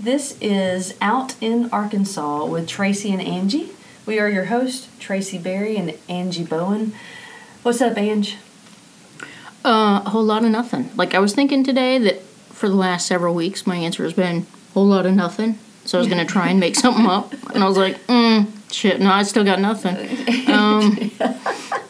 This is Out in Arkansas with Tracy and Angie. We are your hosts, Tracy Berry and Angie Bowen. What's up, Angie? Uh, a whole lot of nothing. Like I was thinking today that for the last several weeks, my answer has been a whole lot of nothing. So I was gonna try and make something up, and I was like, mm, shit, no, I still got nothing. Um,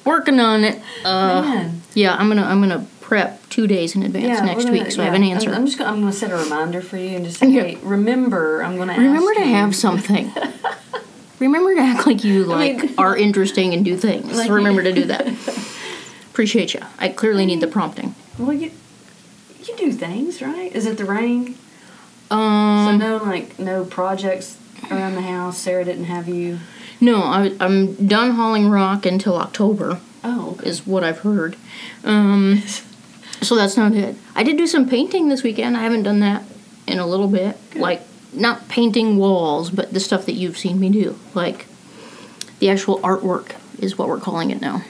working on it. Uh, Man. yeah, I'm gonna I'm gonna prep two days in advance we're next gonna- week, so I have yeah, an answer. I'm, just gonna, I'm going to set a reminder for you and just say, Yeah. hey, remember, I'm going to ask Remember to you- have something. Remember to act like you like mean- are interesting and do things. Like- Remember to do that. Appreciate you. I clearly need the prompting. Well, you you do things, right? Is it the rain? Um, So no, like no projects around the house. Sarah didn't have you. no, I, I'm done hauling rock until October. Oh, okay. is what I've heard. Um, so that's not it. I did do some painting this weekend. I haven't done that in a little bit. Like not painting walls, but the stuff that you've seen me do, like the actual artwork is what we're calling it now.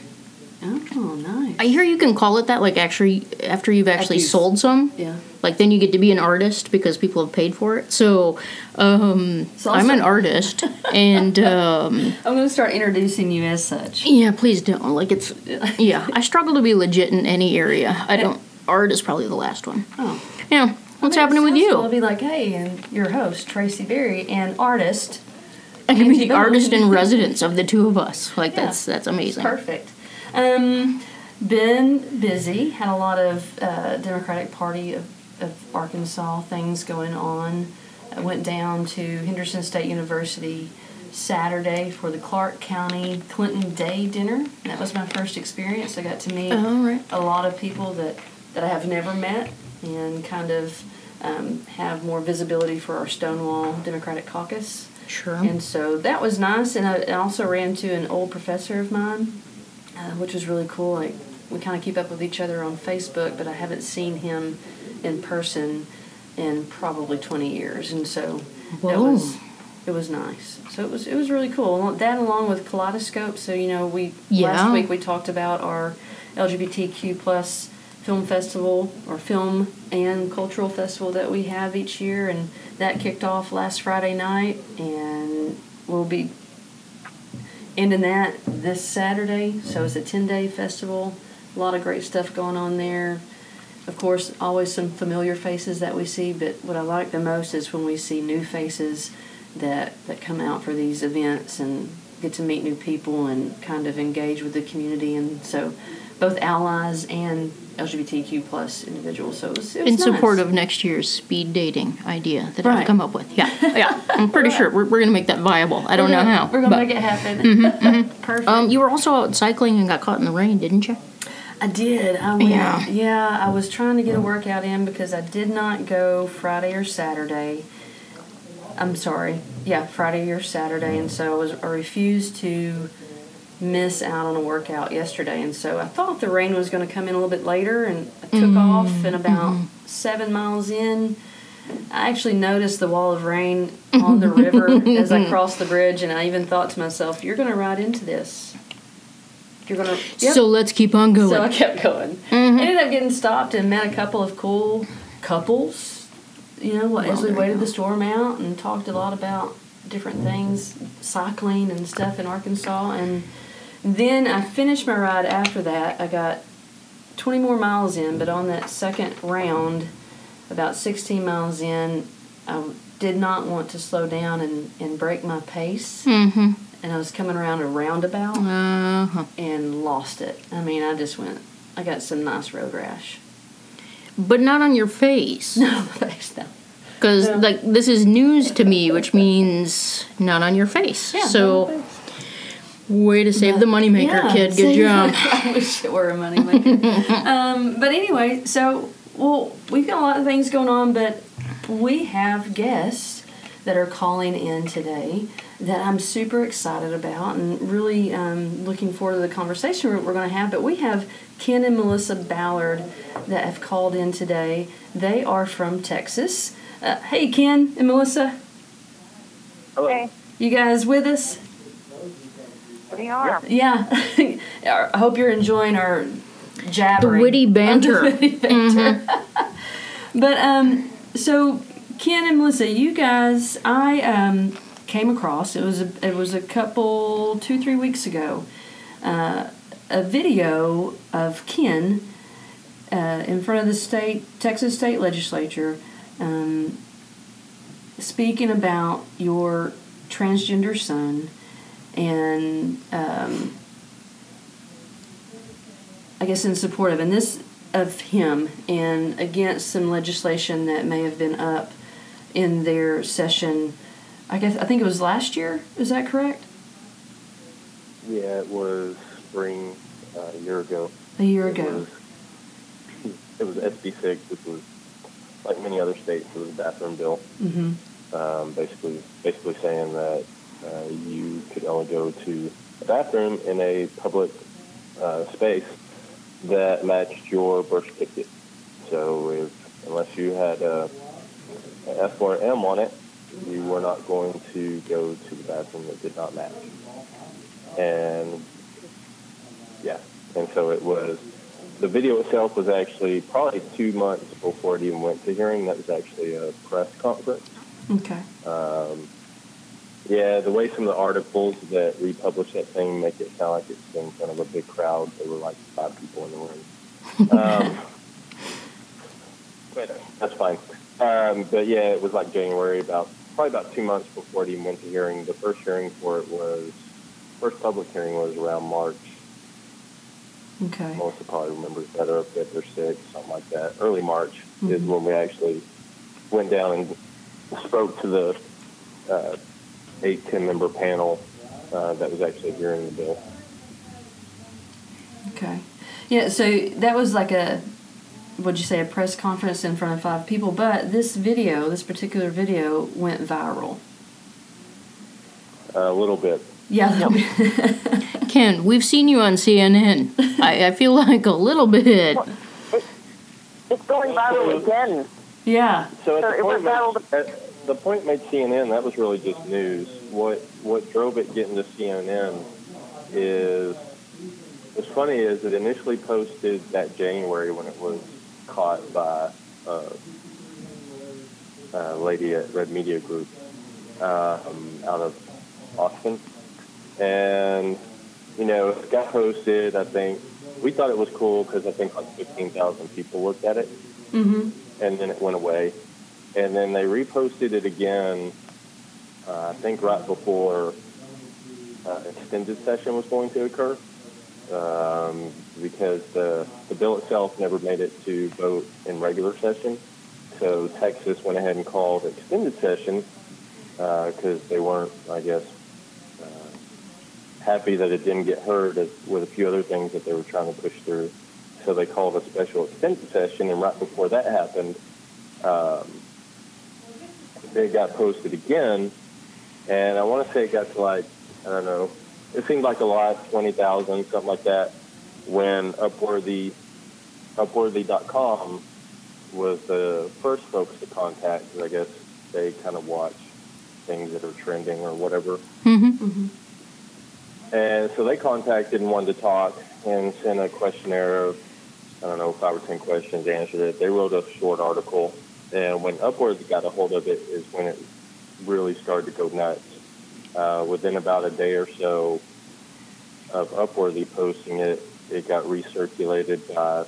oh, nice. I hear you can call it that, like actually after you've actually you've- sold some. yeah. Like then you get to be an artist because people have paid for it. So um, So I'm an artist, and um, I'm going to start introducing you as such. yeah, please don't. Like it's yeah. I struggle to be legit in any area. I don't. Art is probably the last one. Oh. Yeah. What's happening with you? I'll be like, hey, and your host Tracy Berry, and artist. I can be the Bowen. artist in residence of the two of us. Like Yeah. that's that's amazing. Perfect. Um, been busy. Had a lot of uh, Democratic Party of, of Arkansas things going on. I went down to Henderson State University Saturday for the Clark County Clinton Day dinner. That was my first experience. I got to meet All right. a lot of people that, that I have never met and kind of um, have more visibility for our Stonewall Democratic Caucus. Sure. And so that was nice. And I also ran into an old professor of mine, uh, which was really cool. Like we kind of keep up with each other on Facebook, but I haven't seen him in person in probably 20 years. And so that was it was nice. So it was it was really cool. That along with Kaleidoscope. So you know we Yeah. last week we talked about our LGBTQ plus film festival or film and cultural festival that we have each year and that kicked off last Friday night and we'll be ending that this Saturday. So it's a 10 day festival. A lot of great stuff going on there. Of course, always some familiar faces that we see, but what I like the most is when we see new faces that, that come out for these events and get to meet new people and kind of engage with the community. And so both allies and LGBTQ plus individuals. So it was, it was in support of next year's speed dating idea that Right. I've come up with. Yeah. Yeah. I'm pretty sure we're, we're gonna make that viable. I don't know how. We're gonna but- make it happen. Perfect. Um, you were also out cycling and got caught in the rain, didn't you? I did. I went. Yeah. Yeah. I was trying to get a workout in because I did not go Friday or Saturday. I'm sorry. Yeah, Friday or Saturday, and so I was I refused to miss out on a workout yesterday, and so I thought the rain was going to come in a little bit later, and I took mm-hmm. off, and about mm-hmm. seven miles in. I actually noticed the wall of rain on the river as I crossed the bridge, and I even thought to myself, "You're going to ride into this. You're going to." Yep. So let's keep on going. So I kept going. Mm-hmm. Ended up getting stopped and met a couple of cool couples. You know, as we waited the storm out and talked a lot about different things, cycling and stuff in Arkansas. And then I finished my ride after that. I got 20 more miles in, but on that second round, about 16 miles in, I did not want to slow down and, and break my pace. mm-hmm. And I was coming around a roundabout Uh-huh. and lost it. I mean, I just went. I got some nice road rash. But not on your face. No, thanks, no. Because No. like this is news to me, which means not on your face. Yeah, so way to save the moneymaker, Yeah, kid. Good job. I wish it were a moneymaker. um, but anyway, so well, we've got a lot of things going on, but we have guests that are calling in today that I'm super excited about and really um, looking forward to the conversation we're, we're going to have. But we have Ken and Melissa Ballard that have called in today. They are from Texas. Uh, hey, Ken and Melissa, Okay, you guys with us? We are. Yeah. I hope you're enjoying our jabbering. witty banter. The witty banter. but um, so Ken and Melissa, you guys, I um, came across it was a, it was a couple two three weeks ago, uh, a video of Ken uh, in front of the state Texas state legislature, um, speaking about your transgender son, and um, I guess in support of and this of him and against some legislation that may have been up in their session. I guess I think it was last year. Is that correct? Yeah, it was spring uh, a year ago. A year It ago. was, it was SB six, which was like many other states, it was a bathroom bill. hmm Um, basically, basically saying that uh, you could only go to a bathroom in a public uh, space that matched your birth ticket. So, if unless you had a, a F or M on it, you were not going to go to the bathroom that did not match. And yeah, and so it was. The video itself was actually probably two months before it even went to hearing. That was actually a press conference. Okay. Um, yeah, the way some of the articles that republish that thing make it sound like it's in kind of a big crowd. There were like five people in the room. Um, but that's fine. Um, but yeah, it was like January, about probably about two months before it even went to hearing. The first hearing for it was first public hearing was around March. Okay. Melissa probably remembers better, fifth or sixth, something like that. Early March is Mhm. when we actually went down and spoke to the uh, eight, ten member panel uh, that was actually hearing the bill. Okay. Yeah. So that was like a, what'd you say, a press conference in front of five people. But this video, this particular video, went viral. a little bit. Yeah. a little bit. Ken, we've seen you on CNN. I, I feel like a little bit. It's going viral again. yeah. So So it point was viral made, at the point made CNN, that was really just news. What what drove it getting to CNN is what's funny is it initially posted that January when it was caught by uh, a lady at Red Media Group um, out of Austin, and you know it got posted. I think we thought it was cool because I think like fifteen thousand people looked at it Mm-hmm. and then it went away. And then they reposted it again, uh, I think right before uh, extended session was going to occur, um, because the, the bill itself never made it to vote in regular session. So Texas went ahead and called extended session because they weren't, I guess, uh, happy that it didn't get heard as, with a few other things that they were trying to push through. So they called a special extended session, and right before that happened, um, it got posted again. And I want to say it got to like, I don't know, it seemed like a lot, 20,000, something like that, when Upworthy, Upworthy.com was the first folks to contact, 'cause I guess they kind of watch things that are trending or whatever. Mm-hmm. And so they contacted and wanted to talk and sent a questionnaire of, I don't know, five or ten questions, answered it. They wrote a short article. And when Upworthy got a hold of it is when it really started to go nuts. Uh, within about a day or so of Upworthy posting it, it got recirculated by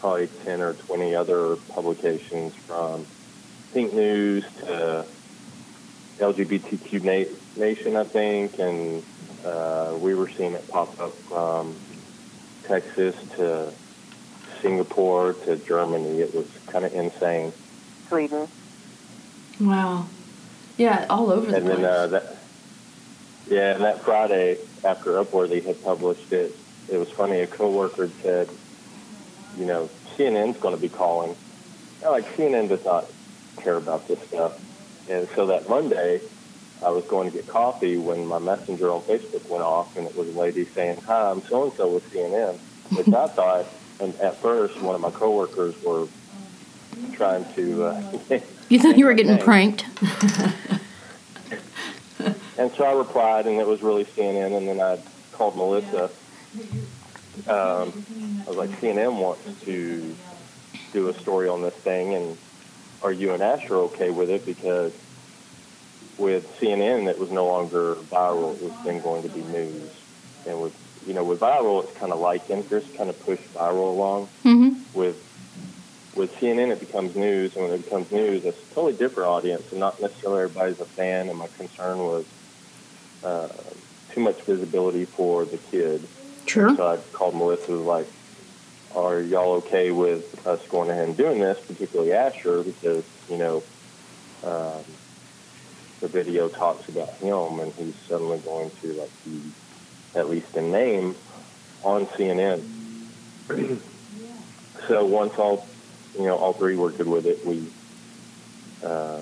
probably 10 or 20 other publications from Pink News to LGBTQ Na- Nation, I think, and uh, we were seeing it pop up from Texas to Singapore to Germany. It was kind of insane. Sweden. Wow. Yeah, all over the And place. uh, that, yeah, and that Friday after Upworthy had published it, it was funny. A coworker said, "You know, CNN's going to be calling." I'm like CNN does not care about this stuff. And so that Monday, I was going to get coffee when my messenger on Facebook went off, and it was a lady saying, "Hi, I'm so and so with CNN," which I thought, and at first, one of my coworkers were trying to. Uh, You thought you were getting pranked? And so I replied, and it was really CNN. And then I called Melissa. Um, I was like, CNN wants to do a story on this thing, and are you and Asher okay with it? Because with CNN, it was no longer viral; it was then going to be news. And with you know, with viral, it's kind of like interest, kind of push viral along. Mm-hmm. With with CNN, it becomes news, and when it becomes news, it's a totally different audience, and not necessarily everybody's a fan. And my concern was uh, too much visibility for the kid. Sure. So I called Melissa, like, "Are y'all okay with us going ahead and doing this, particularly Asher, because you know um, the video talks about him, and he's suddenly going to like be at least in name on CNN." so once all you know all three were good with it, we uh,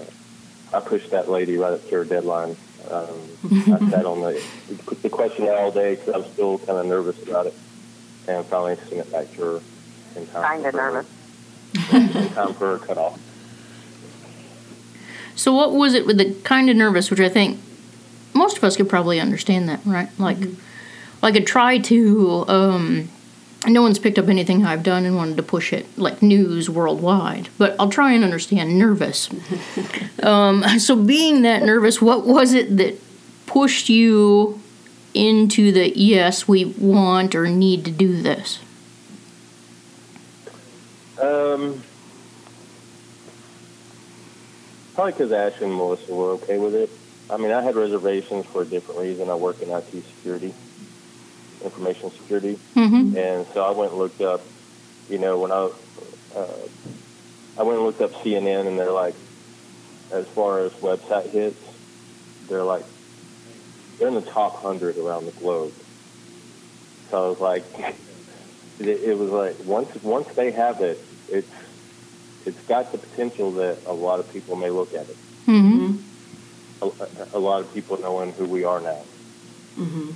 I pushed that lady right up to her deadline. Um, I sat on the the questionnaire all day because I was still kind of nervous about it, and finally sent it back to her in time. Kinda for nervous. in time for her cutoff. So what was it with the kind of nervous, which I think most of us could probably understand that, right? Like, I could try to. Um, no one's picked up anything I've done and wanted to push it like news worldwide, but I'll try and understand nervous. um, so being that nervous, what was it that pushed you into the yes, we want or need to do this? Um, probably because Ash and Melissa were okay with it. I mean, I had reservations for a different reason. I work in IT security, information security, Mm-hmm. and so I went and looked up. You know, when I uh, I went and looked up CNN, and they're like, as far as website hits, they're like they're in the top hundred around the globe. So I was like, it, it was like once once they have it, it's it's got the potential that a lot of people may look at it. Mm-hmm. A, a lot of people knowing who we are now. Mm-hmm.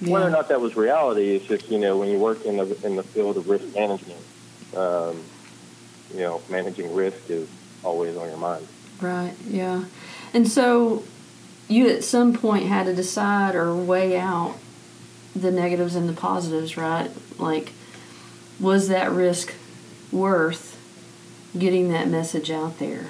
Whether or not that was reality, it's just you know when you work in the in the field of risk management, um, you know managing risk is always on your mind. Right, yeah. And so you at some point had to decide or weigh out the negatives and the positives, right? Like, was that risk worth getting that message out there?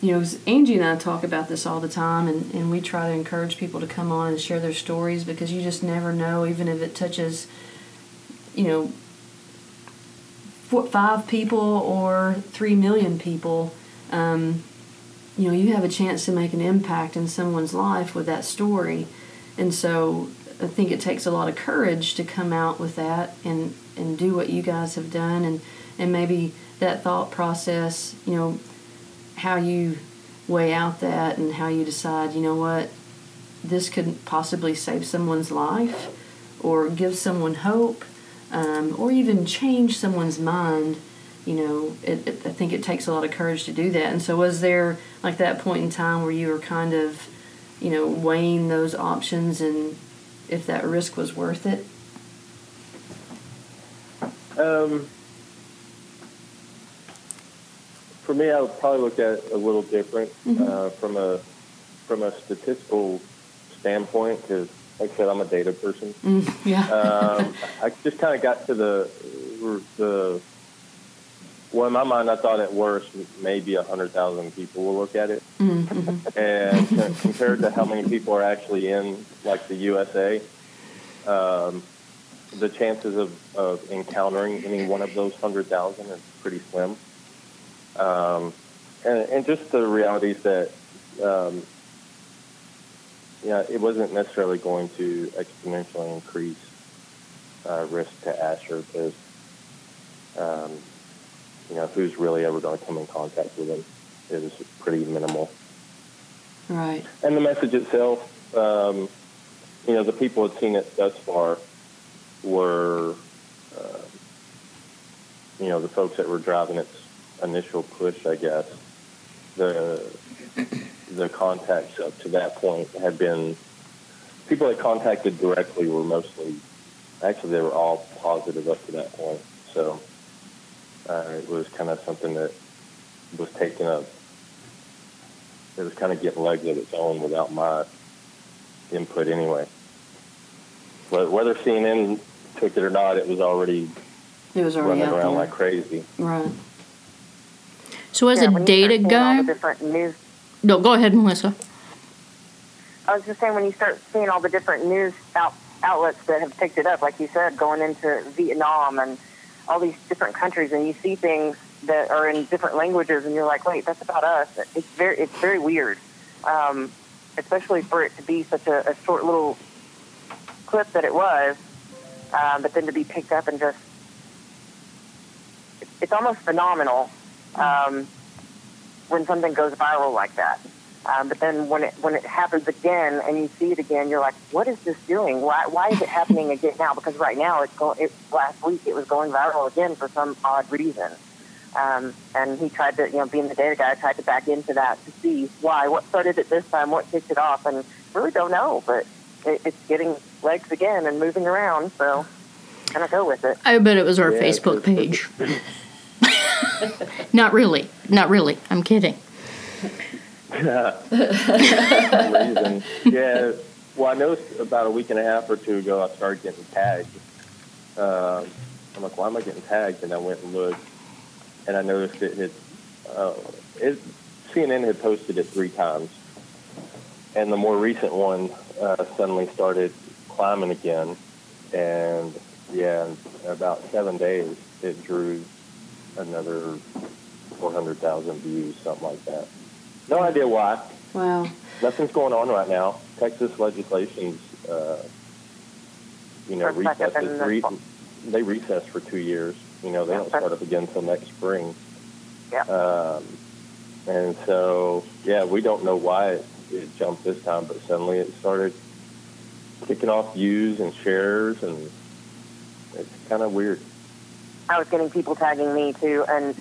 You know, Angie and I talk about this all the time, and, and we try to encourage people to come on and share their stories because you just never know, even if it touches, you know, four, five people or three million people, um, you know, you have a chance to make an impact in someone's life with that story. And so I think it takes a lot of courage to come out with that and, and do what you guys have done and, and maybe that thought process, you know, how you weigh out that and how you decide, you know what, this could possibly save someone's life or give someone hope um, or even change someone's mind you know it, it, i think it takes a lot of courage to do that. And so was there like that point in time where you were kind of you know weighing those options and if that risk was worth it? Um, for me, I would probably look at it a little different uh, from a from a statistical standpoint because, like I said, I'm a data person. yeah um, I just kind of got to the the well, in my mind, I thought at worst maybe a hundred thousand people will look at it, mm-hmm. and co- compared to how many people are actually in like the USA, um, the chances of, of encountering any one of those hundred thousand is pretty slim. Um, and, and just the realities that, um, yeah, it wasn't necessarily going to exponentially increase uh, risk to Asher because, um, you know, who's really ever going to come in contact with him is pretty minimal. right And the message itself, um, you know, the people had seen it thus far were, uh, you know, the folks that were driving its initial push, I guess. The the contacts up to that point had been people that contacted directly were mostly, actually, they were all positive up to that point. So uh, it was kind of something that was taking a it was kind of getting legs of its own without my input anyway. But whether CNN took it or not, it was already it was already running around there like crazy. right So as Yeah, a when you start data guy, different news. no, go ahead, Melissa. I was just saying when you start seeing all the different news out, outlets that have picked it up, like you said, going into Vietnam and all these different countries, and you see things that are in different languages, and you're like, wait, that's about us. It's very, it's very weird, um, especially for it to be such a, a short little clip that it was, um, but then to be picked up and just, it's almost phenomenal um, when something goes viral like that. Um, but then when it when it happens again and you see it again, you're like, what is this doing? Why why is it happening again now? Because right now it's going. It, last week it was going viral again for some odd reason. Um, and he tried to, you know, being the data guy, tried to back into that to see why, what started it this time, what kicked it off, and really don't know. But it, it's getting legs again and moving around, so kind of go with it. I bet it was our Yeah, Facebook page. not really. Not really. I'm kidding. Yeah. Well, I noticed about a week and a half or two ago, I started getting tagged. Um, I'm like, why am I getting tagged? And I went and looked, and I noticed it had, uh, it, CNN had posted it three times, and the more recent one uh, suddenly started climbing again, and yeah, about seven days, it drew another 400,000 views, something like that. No idea why Wow. nothing's going on right now. Texas legislation's, uh, you know, Starts back up in recesses. Re- they recess for two years. You know, they don't start up again until next spring. Yeah. Um, and so, yeah, we don't know why it, it jumped this time, but suddenly it started kicking off views and shares, and it's kind of weird. I was getting people tagging me too, and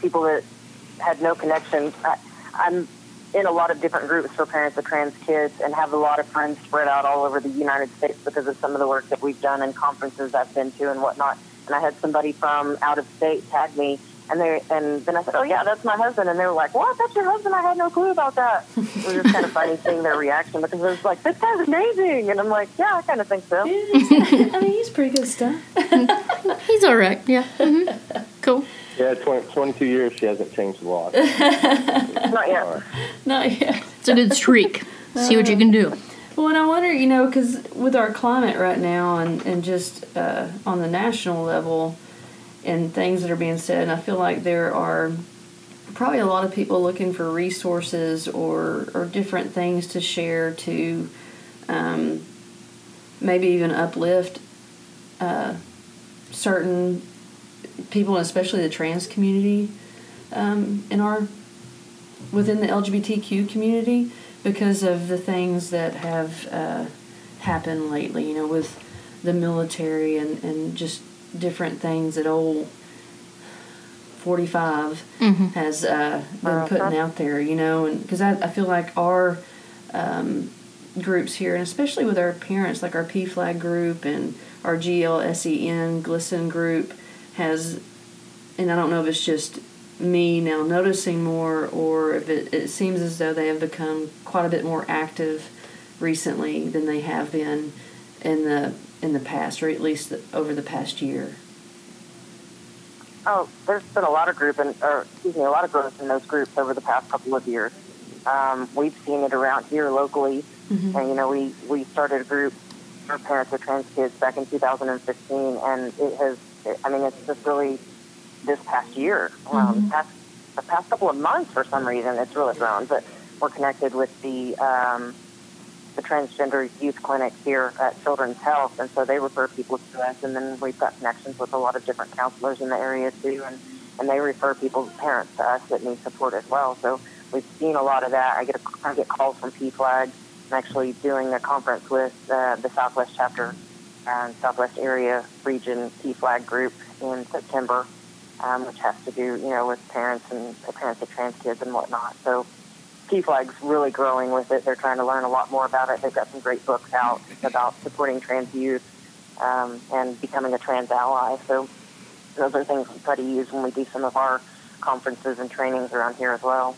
people that had no connection. I, I'm in a lot of different groups for parents of trans kids, and have a lot of friends spread out all over the United States because of some of the work that we've done and conferences I've been to and whatnot. And I had somebody from out of state tag me, and they and then I said, "Oh yeah, that's my husband," and they were like, "What? That's your husband? I had no clue about that." it was just kind of funny seeing their reaction because it was like, "This guy's amazing," and I'm like, "Yeah, I kind of think so." I mean, he's pretty good stuff. He's all right. Yeah. hmm Cool. Yeah, 20, 22 years, she hasn't changed a lot. Not yet. All right. Not yet. It's a good streak. See what you can do. Well, and I wonder, you know, because with our climate right now and, and just uh, on the national level and things that are being said, I feel like there are probably a lot of people looking for resources or, or different things to share to um, maybe even uplift uh, certain people, especially the trans community um, in our within the LGBTQ community because of the things that have uh, happened lately, you know, with the military and, and just different things that old 45 has uh, been putting out there, you know, and because I, I feel like our um, groups here, and especially with our parents, like our PFLAG group and our GLSEN Glisten group, has, and I don't know if it's just me now noticing more or if it, it seems as though they have become quite a bit more active recently than they have been in the in the past or at least over the past year Oh, there's been a lot of group and, or excuse me, a lot of growth in those groups over the past couple of years. Um, we've seen it around here locally, and you know, we we started a group for parents of trans kids back in 2015, and it has. I mean, it's just really this past year, um, past the past couple of months for some reason, it's really grown. But we're connected with the um, the transgender youth clinic here at Children's Health, and so they refer people to us, and then we've got connections with a lot of different counselors in the area too, and and they refer people's parents to us that need support as well. So we've seen a lot of that. I get a, I get calls from PFLAG. I'm actually doing a conference with uh, the Southwest chapter and Southwest area region PFLAG group in September, um, which has to do you know with parents and the parents of trans kids and whatnot. So PFLAG's really growing with it. They're trying to learn a lot more about it. They've got some great books out about supporting trans youth um, and becoming a trans ally. So those are things we try to use when we do some of our conferences and trainings around here as well.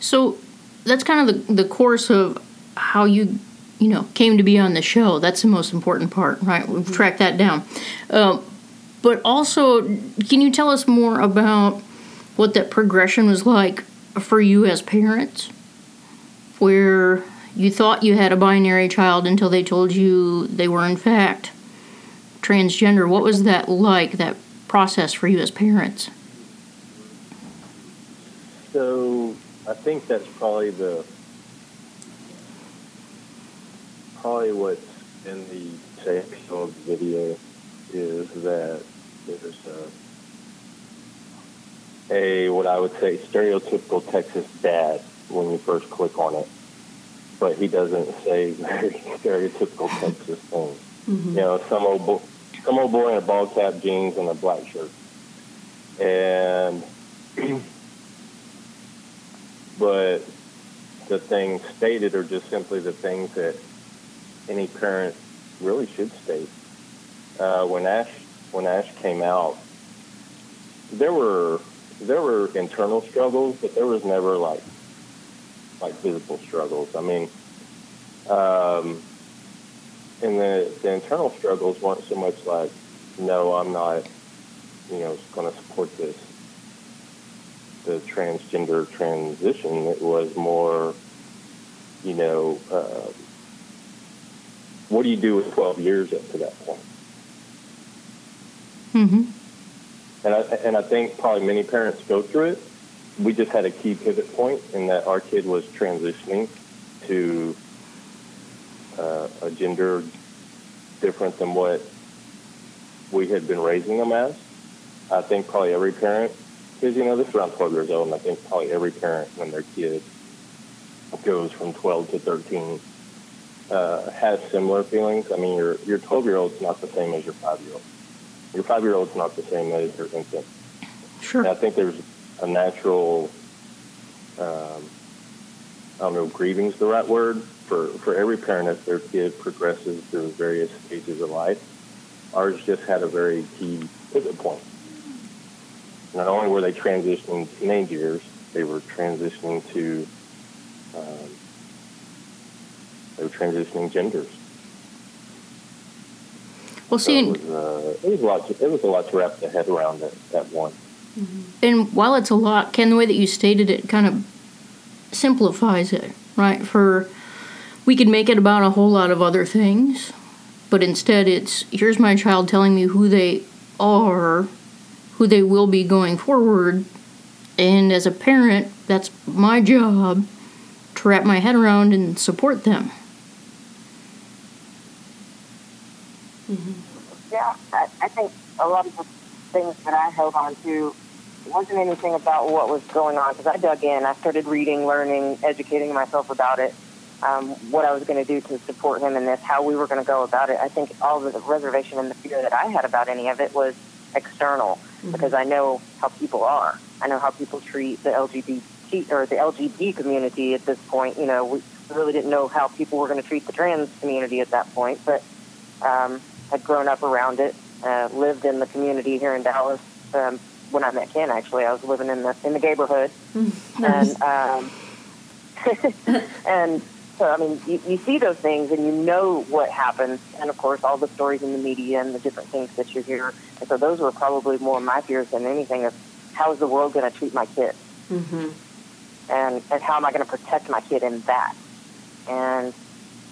So that's kind of the, the course of how you, you know, came to be on the show. That's the most important part, right? We've tracked that down. Uh, but also, can you tell us more about what that progression was like for you as parents, where you thought you had a binary child until they told you they were in fact transgender. What was that like, that process for you as parents? So I think that's probably the probably what's in the episode video is that there's a, a what I would say stereotypical Texas dad when you first click on it, but he doesn't say very stereotypical Texas things. Mm-hmm. You know, some old bo- some old boy in a ball cap, jeans, and a black shirt, and but the things stated are just simply the things that any parent really should state. Uh, when Ash when Ash came out, there were there were internal struggles, but there was never like like physical struggles. I mean, um, and the the internal struggles weren't so much like, no, I'm not, you know, going to support this the transgender transition. It was more, you know, uh, what do you do with 12 years up to that point? Mm-hmm. And I, and I think probably many parents go through it. We just had a key pivot point in that our kid was transitioning to uh, a gender different than what we had been raising them as. I think probably every parent, because you know this is around 12 years old, and I think probably every parent when their kid goes from 12 to 13 uh, has similar feelings. I mean, your your 12 year old's not the same as your five year old. Your five year old's not the same as your infant. Sure. And I think there's a natural, um, I don't know, grieving's the right word for for every parent as their kid progresses through various stages of life. Ours just had a very key pivot point. Not only were they transitioning teenage years, they were transitioning to um, they were transitioning genders. Well, see, so it, was, uh, it was a lot. To, it was a lot to wrap the head around at, at once. Mm-hmm. And while it's a lot, Ken, the way that you stated it kind of simplifies it, right? For we could make it about a whole lot of other things, but instead it's here's my child telling me who they are, who they will be going forward, and as a parent, that's my job to wrap my head around and support them. Mm-hmm. Yeah, I, I think a lot of the things that I held on to wasn't anything about what was going on because I dug in. I started reading, learning, educating myself about it, um, what I was going to do to support him in this, how we were going to go about it. I think all the reservation and the fear that I had about any of it was external mm-hmm. because I know how people are. I know how people treat the LGBT or the LGBT community at this point. You know, we really didn't know how people were going to treat the trans community at that point, but um, had grown up around it, uh, lived in the community here in Dallas. Um, when I met Ken, actually, I was living in the in the neighborhood, mm, nice. and um, and so I mean, you, you see those things and you know what happens, and of course, all the stories in the media and the different things that you hear. And so those were probably more my fears than anything of how is the world going to treat my kid, mm-hmm. and and how am I going to protect my kid in that? And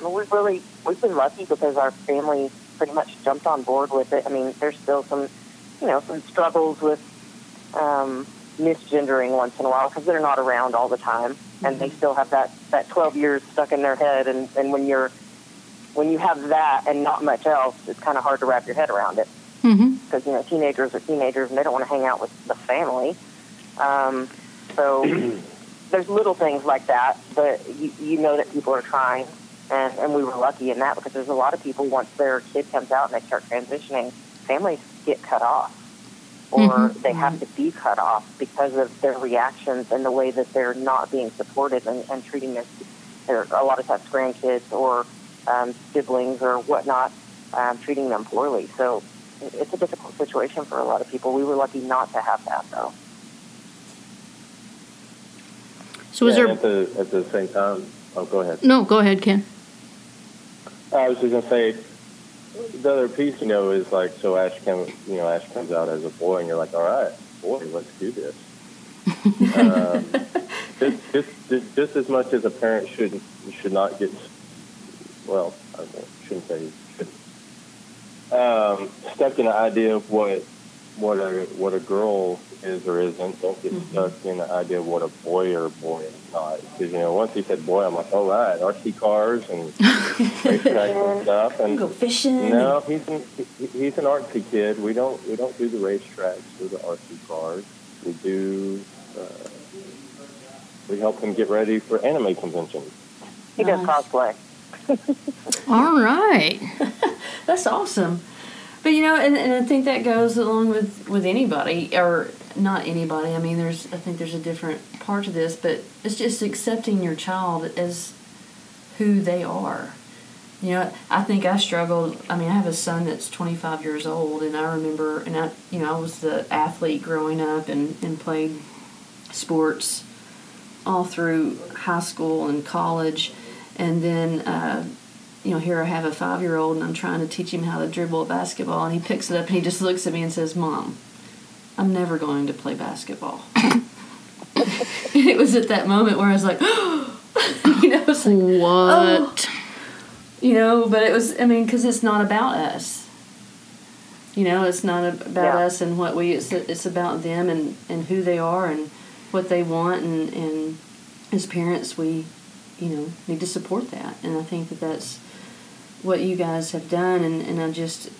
well, we've really we've been lucky because our family pretty much jumped on board with it. I mean, there's still some, you know, some struggles with um, misgendering once in a while because they're not around all the time, mm-hmm. and they mm-hmm. still have that that 12 years stuck in their head. And and when you're when you have that and not much else, it's kind of hard to wrap your head around it. Because mm-hmm. you know, teenagers are teenagers and they don't want to hang out with the family. Um, so there's little things like that, but you, you know that people are trying and, and we were lucky in that because there's a lot of people once their kid comes out and they start transitioning, families get cut off or mm-hmm. they have to be cut off because of their reactions and the way that they're not being supported and, and treating their, their a lot of times grandkids or um, siblings or whatnot um, treating them poorly. So it's a difficult situation for a lot of people. We were lucky not to have that though. So is yeah, there at the at the same time? Oh, go ahead. No, go ahead, Ken. I was just gonna say the other piece, you know, is like so Ash comes, you know, Ash comes out as a boy, and you're like, all right, boy, let's do this. um, just, just, just, just as much as a parent should should not get well, I shouldn't say should, um, stuck in the idea of what what a what a girl is or isn't. Don't get Mm-hmm. stuck in the idea of what a boy or a boy is not. Because you know, once he said boy, I'm like, all right, RC cars and racetracks and stuff. And Go fishing. no, he's an he- he's an artsy kid. We don't we don't do the racetracks or the RC cars. We do. Uh, we help him get ready for anime conventions. He does Nice. cosplay. All right. That's awesome. But you know, and, and I think that goes along with with anybody or not anybody. I mean, there's I think there's a different part to this, but it's just accepting your child as who they are. You know, I think I struggled. I mean, I have a son that's 25 years old, and I remember, and I, you know, I was the athlete growing up and and played sports all through high school and college, and then. Uh, you know, here I have a five year old and I'm trying to teach him how to dribble a basketball, and he picks it up and he just looks at me and says, Mom, I'm never going to play basketball. and it was at that moment where I was like, you know, it's like, What? Oh. you know, but it was, I mean, because it's not about us. You know, it's not about Yeah. us and what we, it's, it's about them and, and who they are and what they want. And, and as parents, we, you know, need to support that. And I think that that's what you guys have done. And, and I just,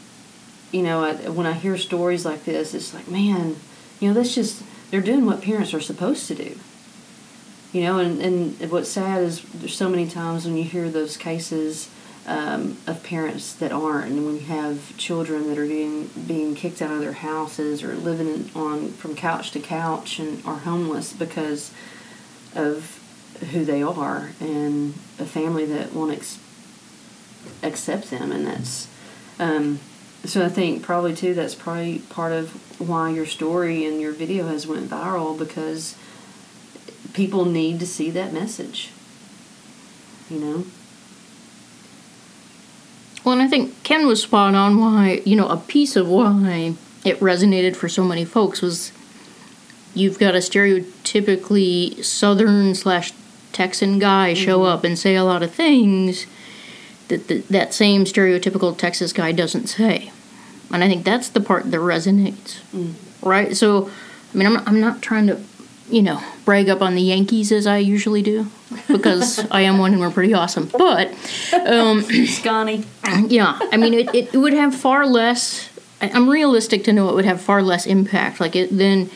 you know, I, when I hear stories like this, it's like, man, you know, that's just, they're doing what parents are supposed to do. You know, and, and what's sad is there's so many times when you hear those cases um, of parents that aren't, and when you have children that are being being kicked out of their houses or living in, on from couch to couch and are homeless because of who they are and a family that won't ex- accept them, and that's um, so. I think probably too that's probably part of why your story and your video has went viral because people need to see that message. You know. Well, and I think Ken was spot on why, you know, a piece of why it resonated for so many folks was you've got a stereotypically Southern slash Texan guy show up and say a lot of things that the, that same stereotypical Texas guy doesn't say. And I think that's the part that resonates. Right? So, I mean, I'm not, I'm not trying to, you know, brag up on the Yankees as I usually do because I am one and we're pretty awesome. But, um, Scotty. yeah, I mean, it, it would have far less. I'm realistic to know it would have far less impact, like it than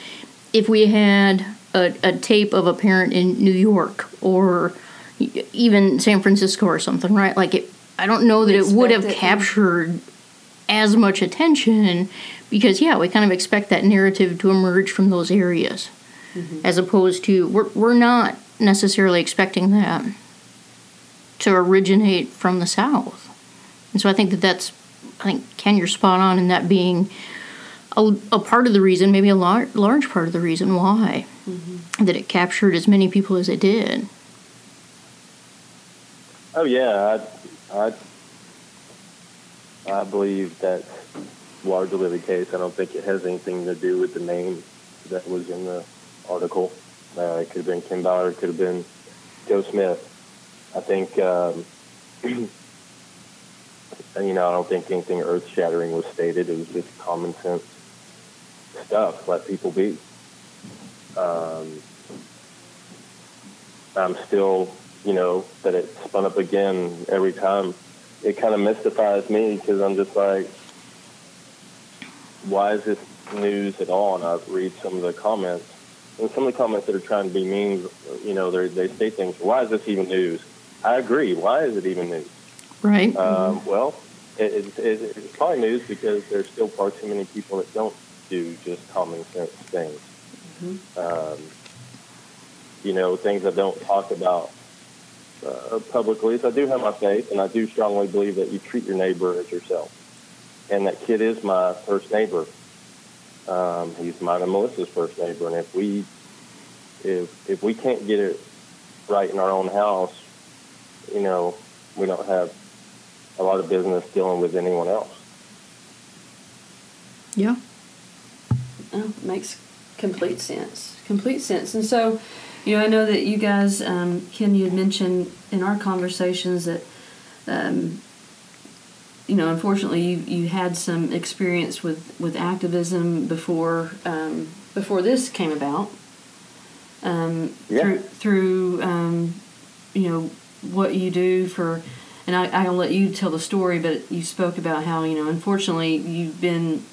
if we had a, a tape of a parent in New York or even San Francisco or something, right? Like it, I don't know that it would have Expect it, yeah. captured as much attention because yeah, we kind of expect that narrative to emerge from those areas, mm-hmm. as opposed to we're we're not necessarily expecting that to originate from the South. And so I think that that's, I think, Ken, you're spot on in that being a, a part of the reason, maybe a lar- large part of the reason why, mm-hmm. that it captured as many people as it did. Oh yeah, I, I, I believe that's largely the case. I don't think it has anything to do with the name that was in the article. Uh, it could have been Ken Ballard, it could have been Joe Smith. I think, um, you know, I don't think anything earth-shattering was stated. It was just common sense stuff. Let people be. Um, I'm still, you know, that it spun up again every time. It kind of mystifies me because I'm just like, why is this news at all? And I read some of the comments, and some of the comments that are trying to be mean, you know, they they say things. Why is this even news? I agree. Why is it even news? Right? Um, well, it, it, it, it's probably news because there's still far too many people that don't do just common sense things. Um, you know, things that don't talk about uh, publicly. So I do have my faith, and I do strongly believe that you treat your neighbor as yourself. And that kid is my first neighbor. Um, he's mine and Melissa's first neighbor, and if we if if we can't get it right in our own house, you know, we don't have a lot of business dealing with anyone else. yeah. Oh, makes complete sense. Complete sense. And so, you know, I know that you guys, um, Ken, you had mentioned in our conversations that, um, you know, unfortunately, you, you had some experience with, with activism before um, before this came about. Um, Yeah. Through through um, you know what you do for, and I I'll let you tell the story. But you spoke about how you know unfortunately you've been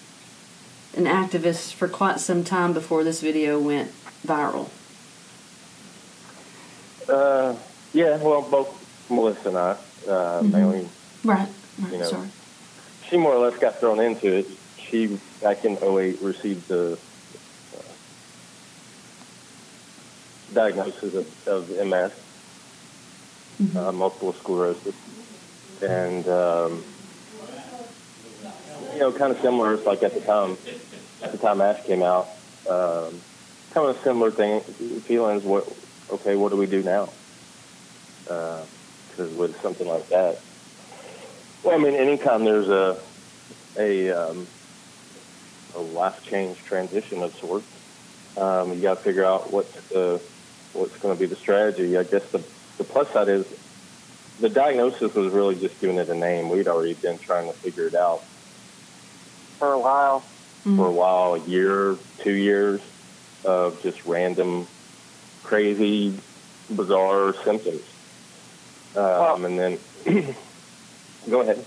an activist for quite some time before this video went viral. Uh, yeah, well, both Melissa and I, uh, mainly, Right. Right. You know. Sorry. she more or less got thrown into it. She, back in 08, received the uh, diagnosis of, of MS, uh, multiple sclerosis. And, um, you know, kind of similar, it's like at the time, at the time Ash came out, um, kind of a similar thing, feelings, what, okay, what do we do now? Because with something like that, well, I mean, anytime there's a a um, a life change transition of sorts, um, you got to figure out what's the what's going to be the strategy. I guess the the plus side is the diagnosis was really just giving it a name. We'd already been trying to figure it out For a while. for a while, a year, two years of just random, crazy, bizarre symptoms. Um, and then, go ahead.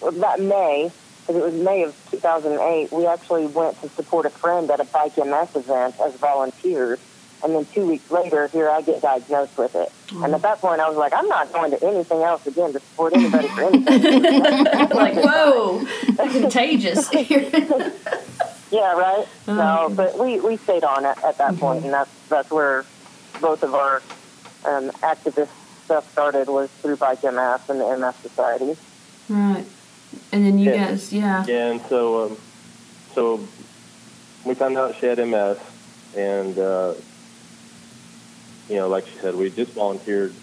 Well, that May, because it was May of 2008, we actually went to support a friend at a Bike MS event as volunteers. And then two weeks later, here I get diagnosed with it. And at that point, I was like, I'm not going to anything else again to support anybody for anything. like whoa, contagious. yeah, right? Oh, No, but we, we stayed on it at that point, and that's, that's where both of our um, activist stuff started was through Bike MS and the MS Society. right. And then you Yeah. guys, yeah. Yeah, and so um, so we found out she had MS, and uh, you know, like she said, we just volunteered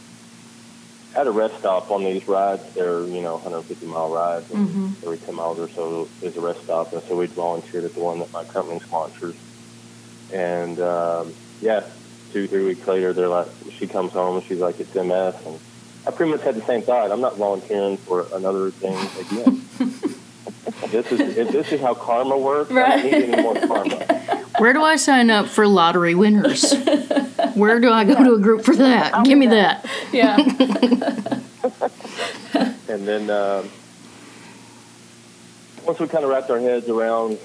at a rest stop on these rides. They're you know 150 mile rides, and Mhm. every 10 miles or so is a rest stop, and so we volunteered at the one that my company sponsors. And um, yeah, two three weeks later, they're like, she comes home and she's like, it's MS, and I pretty much had the same thought. I'm not volunteering for another thing again. this is if this is how karma works. I don't need any more karma. Where do I sign up for lottery winners? Where do I go to a group for that? Give me that. Yeah. And then um, once we kind of wrapped our heads around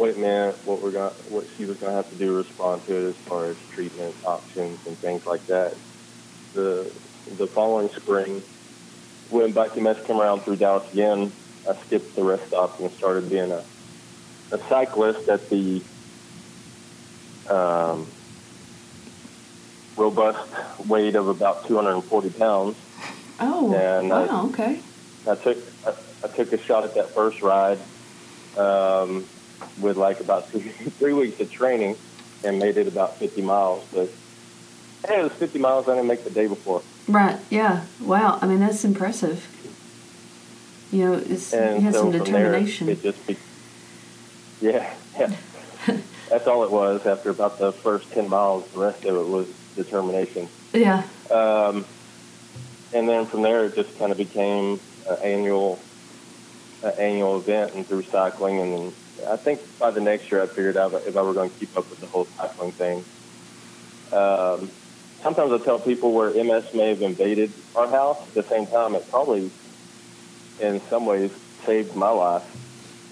what it meant, what we're going, what she was going to have to do to respond to it as far as treatment options and things like that. The the following spring, when Bike MS came around through Dallas again, I skipped the rest stops and started being a a cyclist at the um, robust weight of about 240 pounds. Oh. And, wow. Okay. I took I, I took a shot at that first ride um, with like about three, three weeks of training and made it about 50 miles. But hey, it was 50 miles I didn't make the day before. Right. Yeah. Wow. I mean, that's impressive. You know, it's And you had so some determination. there, it just be, yeah, yeah. That's all it was. After about the first 10 miles, the rest of it was determination. yeah. Um, and then from there, it just kind of became an annual, an annual event and through cycling. And I think by the next year, I figured out if I were going to keep up with the whole cycling thing. Um, sometimes I tell people where MS may have invaded our house. At the same time, it probably, in some ways, saved my life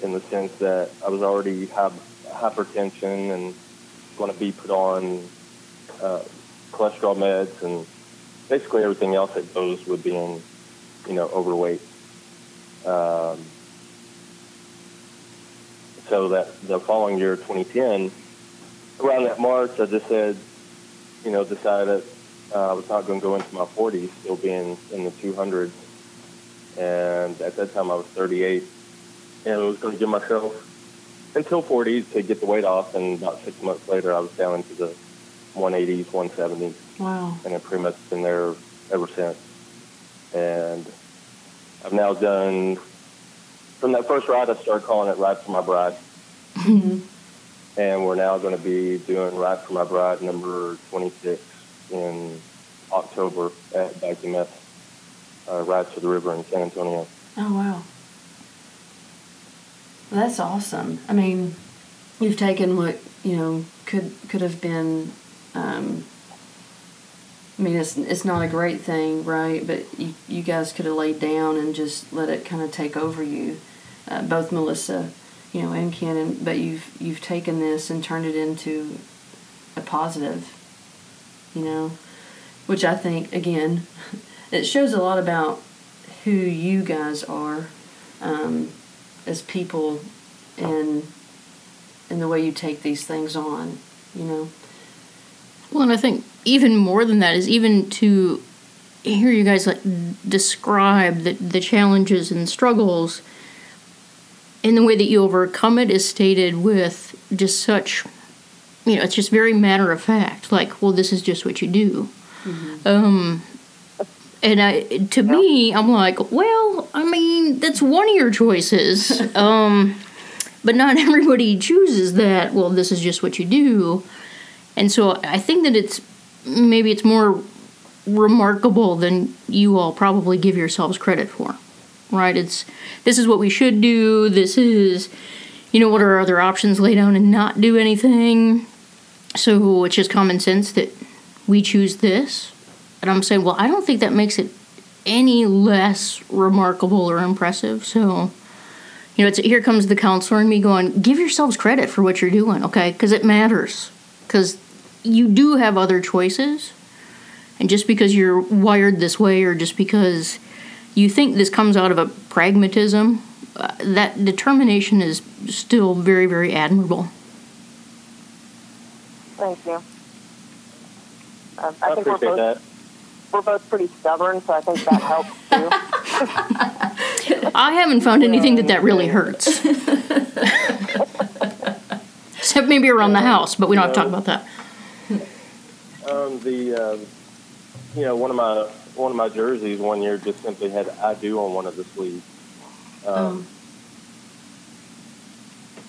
in the sense that I was already have hypertension and going to be put on uh, cholesterol meds and basically everything else that goes with being, you know, overweight. Um, so that the following year, 2010, around that March, I just said, you know, decided uh, I was not going to go into my 40s, still being in the 200s. And at that time, I was 38, and I was going to give myself until 40 to get the weight off. And about six months later, I was down into the 180s, 170s Wow. and I've pretty much been there ever since. And I've now done from that first ride. I started calling it "Ride for My Bride," and we're now going to be doing Ride for My Bride number 26 in October at Bike uh, Rides to the River in San Antonio. Oh wow. Well, that's awesome. I mean, you've taken what you know could could have been. Um, I mean, it's it's not a great thing, right? But you you guys could have laid down and just let it kind of take over you, uh, both Melissa, you know, and Ken. But you've you've taken this and turned it into a positive, you know, which I think again, it shows a lot about who you guys are um, as people and and the way you take these things on, you know. Well, and I think even more than that is even to hear you guys like describe the, the challenges and struggles in the way that you overcome it is stated with just such you know it's just very matter of fact like well this is just what you do. Mm-hmm. um and I, to me i'm like well i mean that's one of your choices um but not everybody chooses that well this is just what you do. And so i think that it's maybe it's more remarkable than you all probably give yourselves credit for right it's this is what we should do this is you know what are our other options lay down and not do anything so it's just common sense that we choose this and i'm saying well i don't think that makes it any less remarkable or impressive so you know, it's here comes the counselor and me going, give yourselves credit for what you're doing, okay? Because it matters. Because you do have other choices. And just because you're wired this way or just because you think this comes out of a pragmatism, uh, that determination is still very, very admirable. Thank you. Uh, I, I think we're both, that. We're both pretty stubborn, so I think that helps too. I haven't found anything that that really hurts. Except maybe around the house, but we don't have to talk about that. Um, the um, you know one of my one of my jerseys one year just simply had "I do" on one of the sleeves. Um,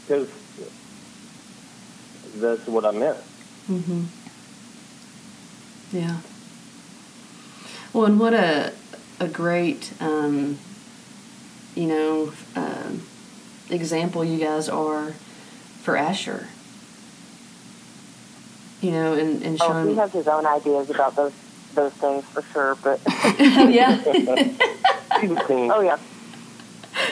because oh. that's what I meant. Mhm. Yeah. Well, and what a a great um, you know, um, example you guys are for Asher. You know, and, and showing. Oh, he has his own ideas about those those things for sure, but. yeah. oh, yeah.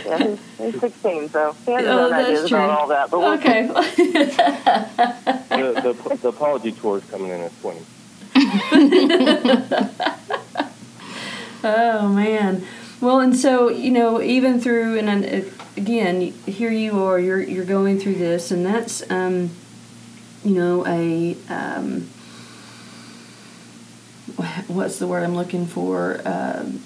Yeah, he's, he's 16, so he has his oh, own ideas true. about all that. But we'll okay. the, the, the apology tour is coming in at 20. oh, man. Well, and so you know, even through and again, here you are, you're you're going through this, and that's um, you know a um, what's the word I'm looking for? Um,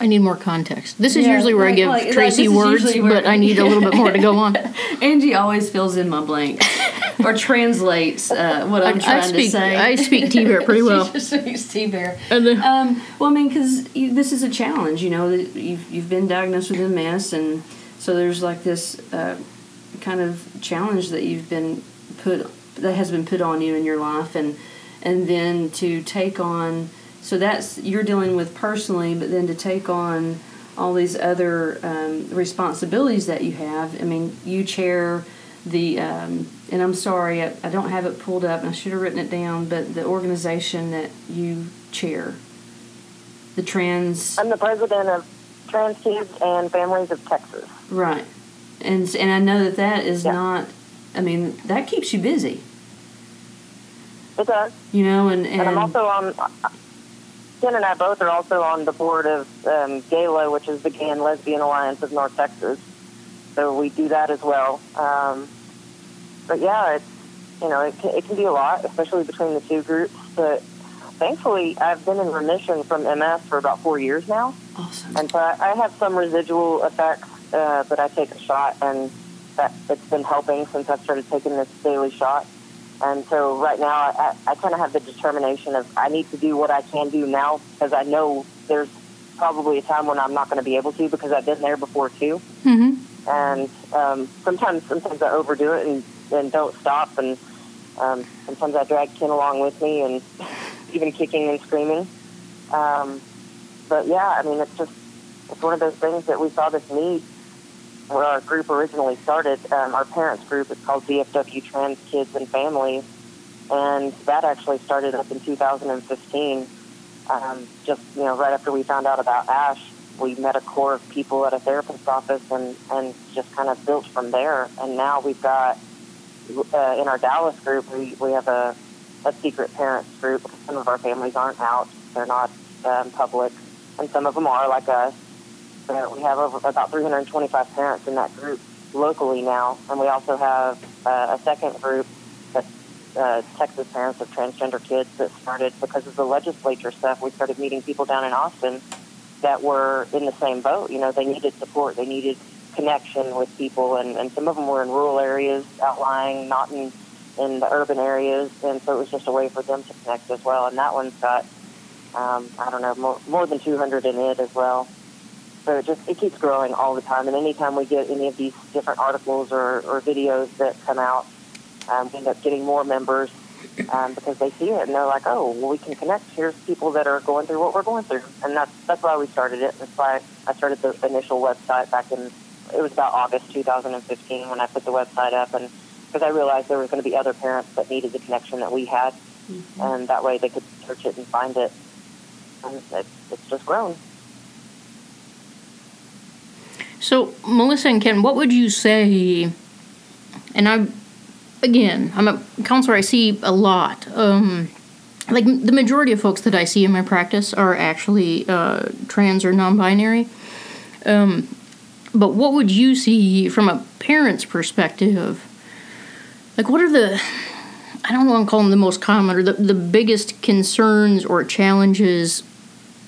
I need more context. This is yeah, usually where like, I give like, Tracy words, but I need a little bit more to go on. Angie always fills in my blanks or translates uh, what I'm I, trying I speak, to say. I speak T Bear pretty well. she speaks T Bear. Um, well, I mean, because this is a challenge. You know, you've you've been diagnosed with MS, and so there's like this uh, kind of challenge that you've been put that has been put on you in your life, and and then to take on so that's you're dealing with personally, but then to take on all these other um, responsibilities that you have. I mean, you chair the, um, and I'm sorry, I, I, don't have it pulled up, and I should have written it down, but the organization that you chair, the trans. I'm the president of Trans Kids and Families of Texas. Right, and and I know that that is yeah. not. I mean, that keeps you busy. It does. You know, and, and, and I'm also on. Ken and I both are also on the board of um, GALA, which is the Gay and Lesbian Alliance of North Texas. So we do that as well. Um, but yeah, it's you know it can, it can be a lot, especially between the two groups. But thankfully, I've been in remission from MS for about four years now. Awesome. And so I, I have some residual effects, uh, but I take a shot, and that it's been helping since I've started taking this daily shot. And so right now, I, I kind of have the determination of I need to do what I can do now because I know there's probably a time when I'm not going to be able to because I've been there before too. Mm-hmm. and um, sometimes sometimes I overdo it and, and don't stop, and um, sometimes I drag Ken along with me, and even kicking and screaming. Um, but yeah, I mean, it's just it's one of those things that we saw this need where our group originally started. Um, our parents group is called DFW Trans Kids and Families, and that actually started up in 2015. Um, just you know, right after we found out about Ash, we met a core of people at a therapist's office, and and just kind of built from there. And now we've got uh, in our Dallas group, we we have a a secret parents group. Some of our families aren't out; they're not um, public, and some of them are like us. But we have over about 325 parents in that group locally now, and we also have uh, a second group that's uh, Texas parents of transgender kids that started because of the legislature stuff. We started meeting people down in Austin that were in the same boat. You know, they needed support, they needed connection with people, and, and some of them were in rural areas, outlying, not in in the urban areas, and so it was just a way for them to connect as well. And that one's got, um, I don't know, more, more than 200 in it as well. So it just it keeps growing all the time. And anytime we get any of these different articles or, or videos that come out, um, we end up getting more members um, because they see it and they're like, oh, well, we can connect. Here's people that are going through what we're going through, and that's that's why we started it. That's why I started the initial website back in it was about August 2015 when I put the website up, and because I realized there was going to be other parents that needed the connection that we had, mm-hmm. and that way they could search it and find it. And it, it's just grown. So, Melissa and Ken, what would you say? And I, again, I'm a counselor. I see a lot. Um, like the majority of folks that I see in my practice are actually uh, trans or non-binary. Um, but what would you see from a parent's perspective like what are the I don't want to call them the most common or the, the biggest concerns or challenges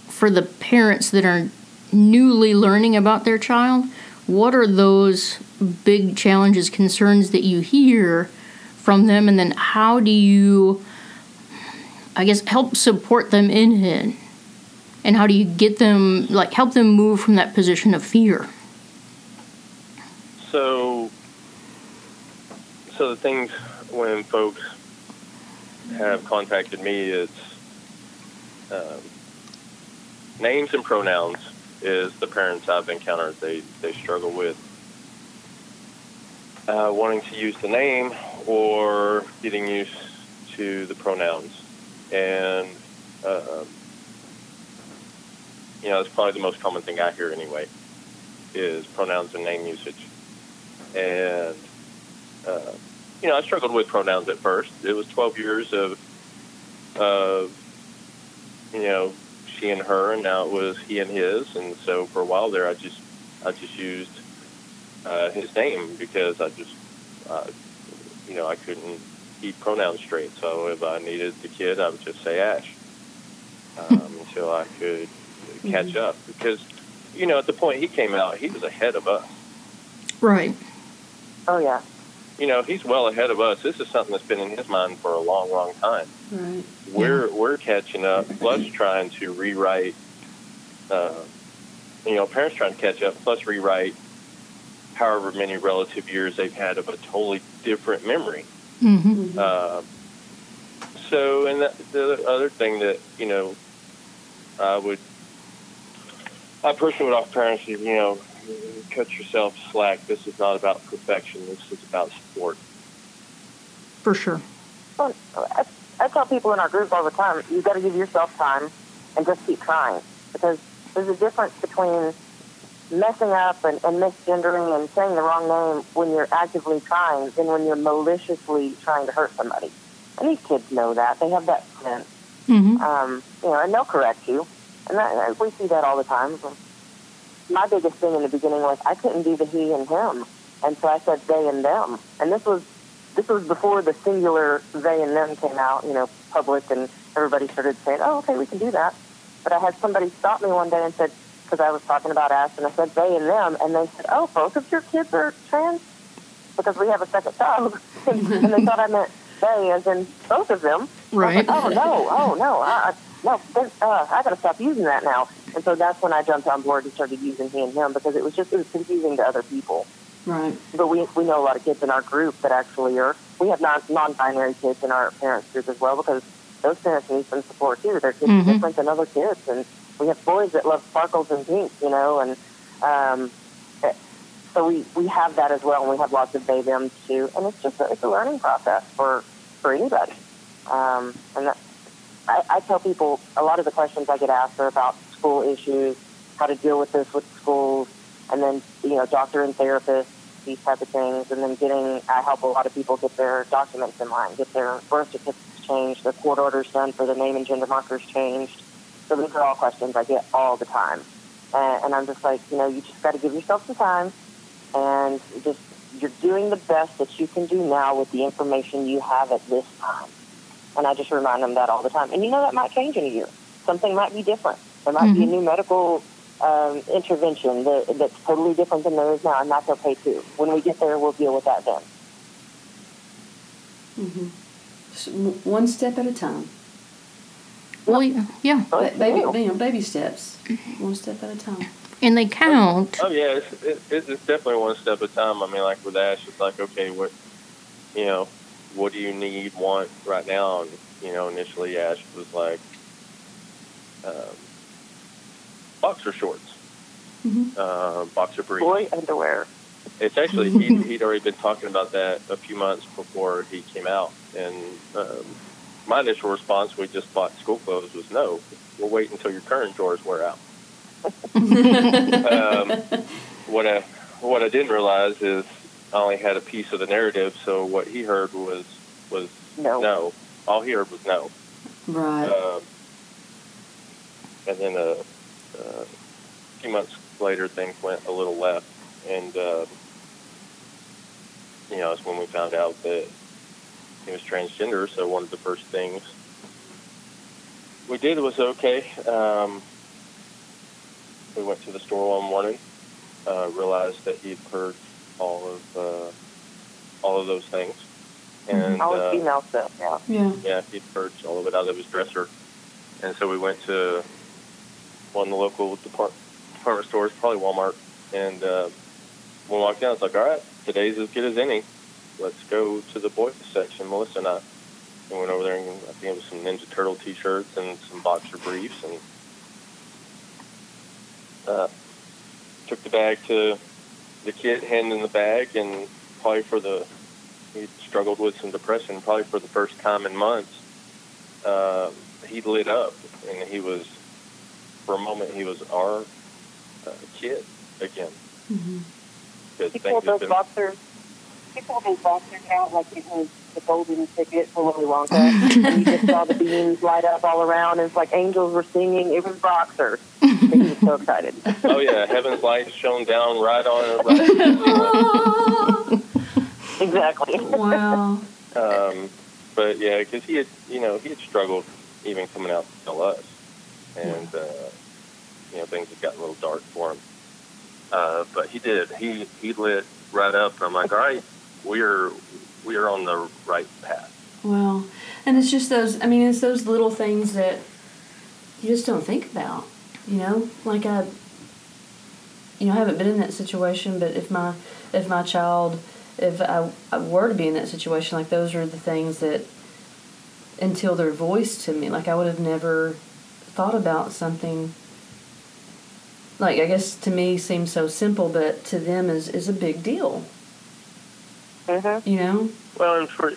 for the parents that are newly learning about their child. What are those big challenges, concerns that you hear from them, and then how do you, I guess, help support them in it? And how do you get them, like, help them move from that position of fear? So, so the things when folks have contacted me, it's um, names and pronouns is the parents I've encountered they they struggle with uh, wanting to use the name or getting used to the pronouns, and uh, you know that's probably the most common thing I hear anyway is pronouns and name usage, and uh, you know, I struggled with pronouns at first. It was 12 years of, of, you know, she and her, and now it was he and his. And so for a while there, I just, I just used uh, his name because I just, uh, you know, I couldn't keep pronouns straight. So if I needed the kid, I would just say Ash um, until I could catch mm-hmm. up. Because, you know, at the point he came out, he was ahead of us. Right. Oh yeah you know, he's well ahead of us. This is something that's been in his mind for a long, long time. Right. We're yeah. we're catching up, plus trying to rewrite. Uh, you know, parents trying to catch up, plus rewrite however many relative years they've had of a totally different memory. Mm-hmm. Uh, so, and that, the other thing that you know, I would, I personally would offer parents, is you know, cut yourself slack. This is not about perfection. This is about support. For sure. Well, I, I tell people in our group all the time, you've got to give yourself time and just keep trying because there's a difference between messing up and, and misgendering and saying the wrong name when you're actively trying than when you're maliciously trying to hurt somebody. And these kids know that. They have that sense. Mm-hmm. Um, you know, and they'll correct you. And that, we see that all the time my biggest thing in the beginning was I couldn't do the he and him, and so I said they and them. And this was this was before the singular they and them came out, you know, public, and everybody started saying, "Oh, okay, we can do that." But I had somebody stop me one day and said, because I was talking about Ash, and I said they and them, and they said, "Oh, both of your kids are trans," because we have a second child, and they thought I meant they, as in both of them. Right. Like, oh no, oh no, I, no, uh, I got to stop using that now. And so that's when I jumped on board and started using he and him because it was just it was confusing to other people. Right. but we we know a lot of kids in our group that actually are. We have non non-binary kids in our parents group as well because those parents need some support too. Their kids Mhm. are different than other kids, and we have boys that love sparkles and pink, you know, and um, eh, so we we have that as well, and we have lots of they them too, and it's just a, it's a learning process for for anybody. Um, and that, I, I tell people a lot of the questions I get asked are about school issues, how to deal with this with schools, and then you know doctor and therapist, these type of things, and then getting I help a lot of people get their documents in line, get their birth certificates changed, their court orders done for the name and gender markers changed. So these are all questions I get all the time, and, and I'm just like you know you just got to give yourself some time, and just you're doing the best that you can do now with the information you have at this time. And I just remind them that all the time. And you know that might change in a year. Something might be different. There might be a new medical um, intervention that, that's totally different than there is now, and that's okay too. When we get there, we'll deal with that then. Just w- one step at a time. Well, yeah, yeah, Ba- baby, you know, baby steps. One step at a time. and they count. Oh yeah, it's, it, it's it's definitely one step at a time. I mean, like with Ash, it's like okay, what you know, what do you need, want right now? And you know, initially Ash was like um, boxer shorts, uh, boxer briefs. Boy underwear. It's actually he he'd already been talking about that a few months before he came out, and um, my initial response, we just bought school clothes, was no. We'll wait until your current drawers wear out. um, what I what I didn't realize is I only had a piece of the narrative, so what he heard was was No. no. All he heard was no. Right. Um, and then uh, uh, a few months later, things went a little left, and uh, you know, it's when we found out that he was transgender. So one of the first things we did was okay. Um, we went to the store one morning, uh, realized that he'd heard all of uh, all of those things, and All uh, female stuff, yeah. yeah. yeah, he'd purged all of it out of his dresser. And so we went to one of the local depart- department stores, probably Walmart. And uh, when we walked in, I was like, all right, today's as good as any. Let's go to the boys section, Melissa and I. And went over there and I think it was some Ninja Turtle t-shirts and some boxer briefs and uh, took the bag to the kid, handed him the bag, and probably for the he struggled with some depression probably for the first time in months. Uh, he lit up, and he was, for a moment, he was our uh, kid again. Because He pulled those been, boxers. He pulled those boxers out like it was the golden ticket for Willy Wonka. and you just saw the beams light up all around. and It's like angels were singing. It was boxers. He was so excited. oh yeah, heaven's light shone down right on it. Right exactly. Wow. Um, but yeah, because he had, you know, he had struggled even coming out to tell us, and uh, you know, things had gotten a little dark for him. Uh, but he did. He he lit right up, and I'm like, all right, we're we are on the right path. Well, and it's just those. I mean, it's those little things that you just don't think about. You know, like I, you know, I haven't been in that situation, but if my if my child, if I, I were to be in that situation, like those are the things that until they're voiced to me, like I would have never thought about something. Like I guess to me seems so simple, but to them is is a big deal. hmm You know. Well, and for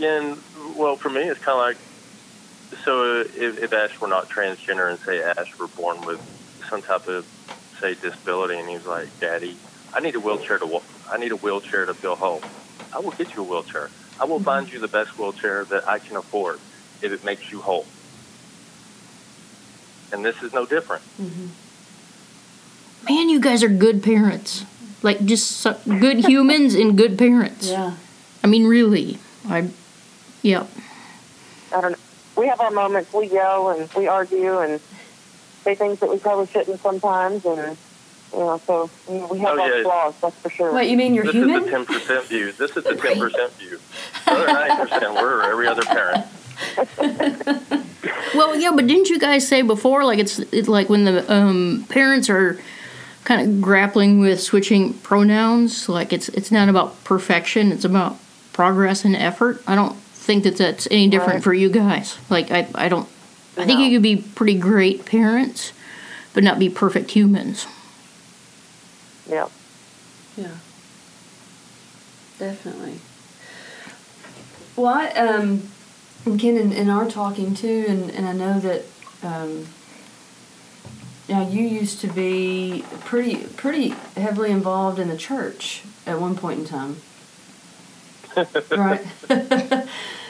and well, for me, it's kind of like so if, if Ash were not transgender and say Ash were born with some type of say disability, and he's like, "Daddy, I need a wheelchair to walk. I need a wheelchair to feel home. I will get you a wheelchair. I will find you the best wheelchair that I can afford if it makes you whole." And this is no different. Man, you guys are good parents. Like just so, good humans and good parents. Yeah. I mean, really. I, yep. I don't know. We have our moments. We yell and we argue and say things that we probably shouldn't sometimes. And, you know, so you know, we have Oh, our yeah. flaws, that's for sure. Wait, you mean you're this human? is the ten percent view. This is the ten percent view. The other ninety percent, we're every other parent. Well, yeah, but didn't you guys say before, like it's it's like when the um, parents are kind of grappling with switching pronouns. Like it's it's not about perfection; it's about progress and effort. I don't think that that's any different Right. for you guys. Like I I don't. I think No. you could be pretty great parents, but not be perfect humans. Yeah. Yeah. Definitely. Well, I, um, and Ken and, and our talking too, and, and I know that, um, now you used to be pretty, pretty heavily involved in the church at one point in time. right?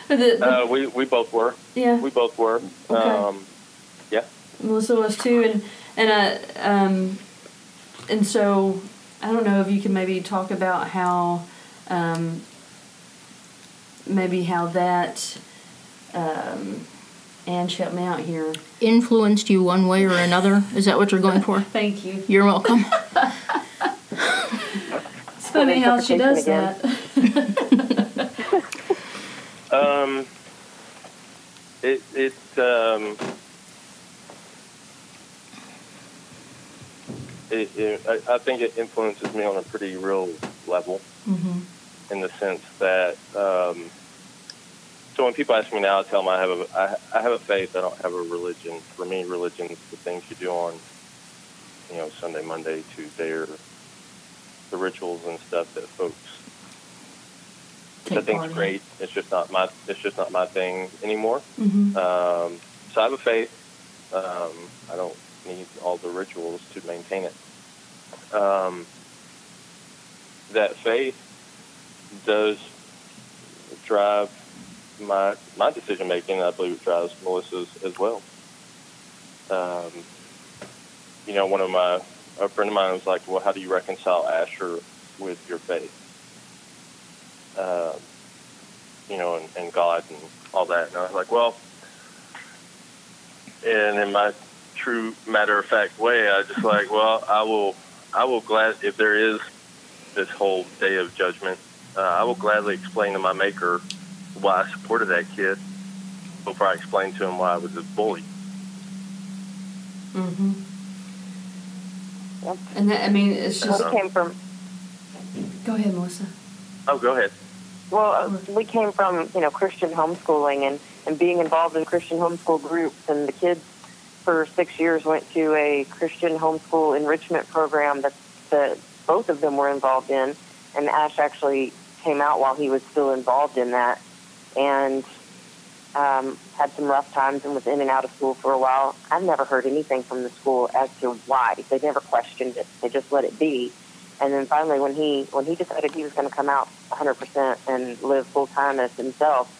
The- the- Uh, we, we both were. yeah. We both were. Okay. Um, yeah. Melissa was too, and and uh, um, and so I don't know if you can maybe talk about how, um, maybe how that, um, and help me out here. Influenced you one way or another? Is that what you're going for? Thank you. You're welcome. It's funny how she does Interpretation that. Um, it it um, it, it I, I think it influences me on a pretty real level mm-hmm. in the sense that um, so when people ask me now, I tell them I have a I, I have a faith. I don't have a religion. For me, religion is the things you do on you know Sunday, Monday, Tuesday, or the rituals and stuff that folks Take think's part in. great. It's just not my it's just not my thing anymore. Mm-hmm. Um, so I have a faith. Um, I don't need all the rituals to maintain it. Um, that faith does drive my my decision making. I believe it drives Melissa's as well. Um, you know, one of my a friend of mine was like, "Well, how do you reconcile Asher with your faith?" Um, you know, and, and God and all that. And I was like, well, and in my true matter of fact way, I just like, well, I will, I will glad if there is this whole day of judgment, uh, I will gladly explain to my maker why I supported that kid before I explained to him why I was a bully. Mm-hmm. Yep. And that I mean, it's just. We came from Go ahead, Melissa. Oh, go ahead. well, uh, we came from you know Christian homeschooling and and being involved in Christian homeschool groups, and the kids for six years went to a Christian homeschool enrichment program that that both of them were involved in, and Ash actually came out while he was still involved in that, and um, had some rough times and was in and out of school for a while. I've never heard anything from the school as to why. They never questioned it. They just let it be. And then finally, when he when he decided he was going to come out 100% and live full time as himself,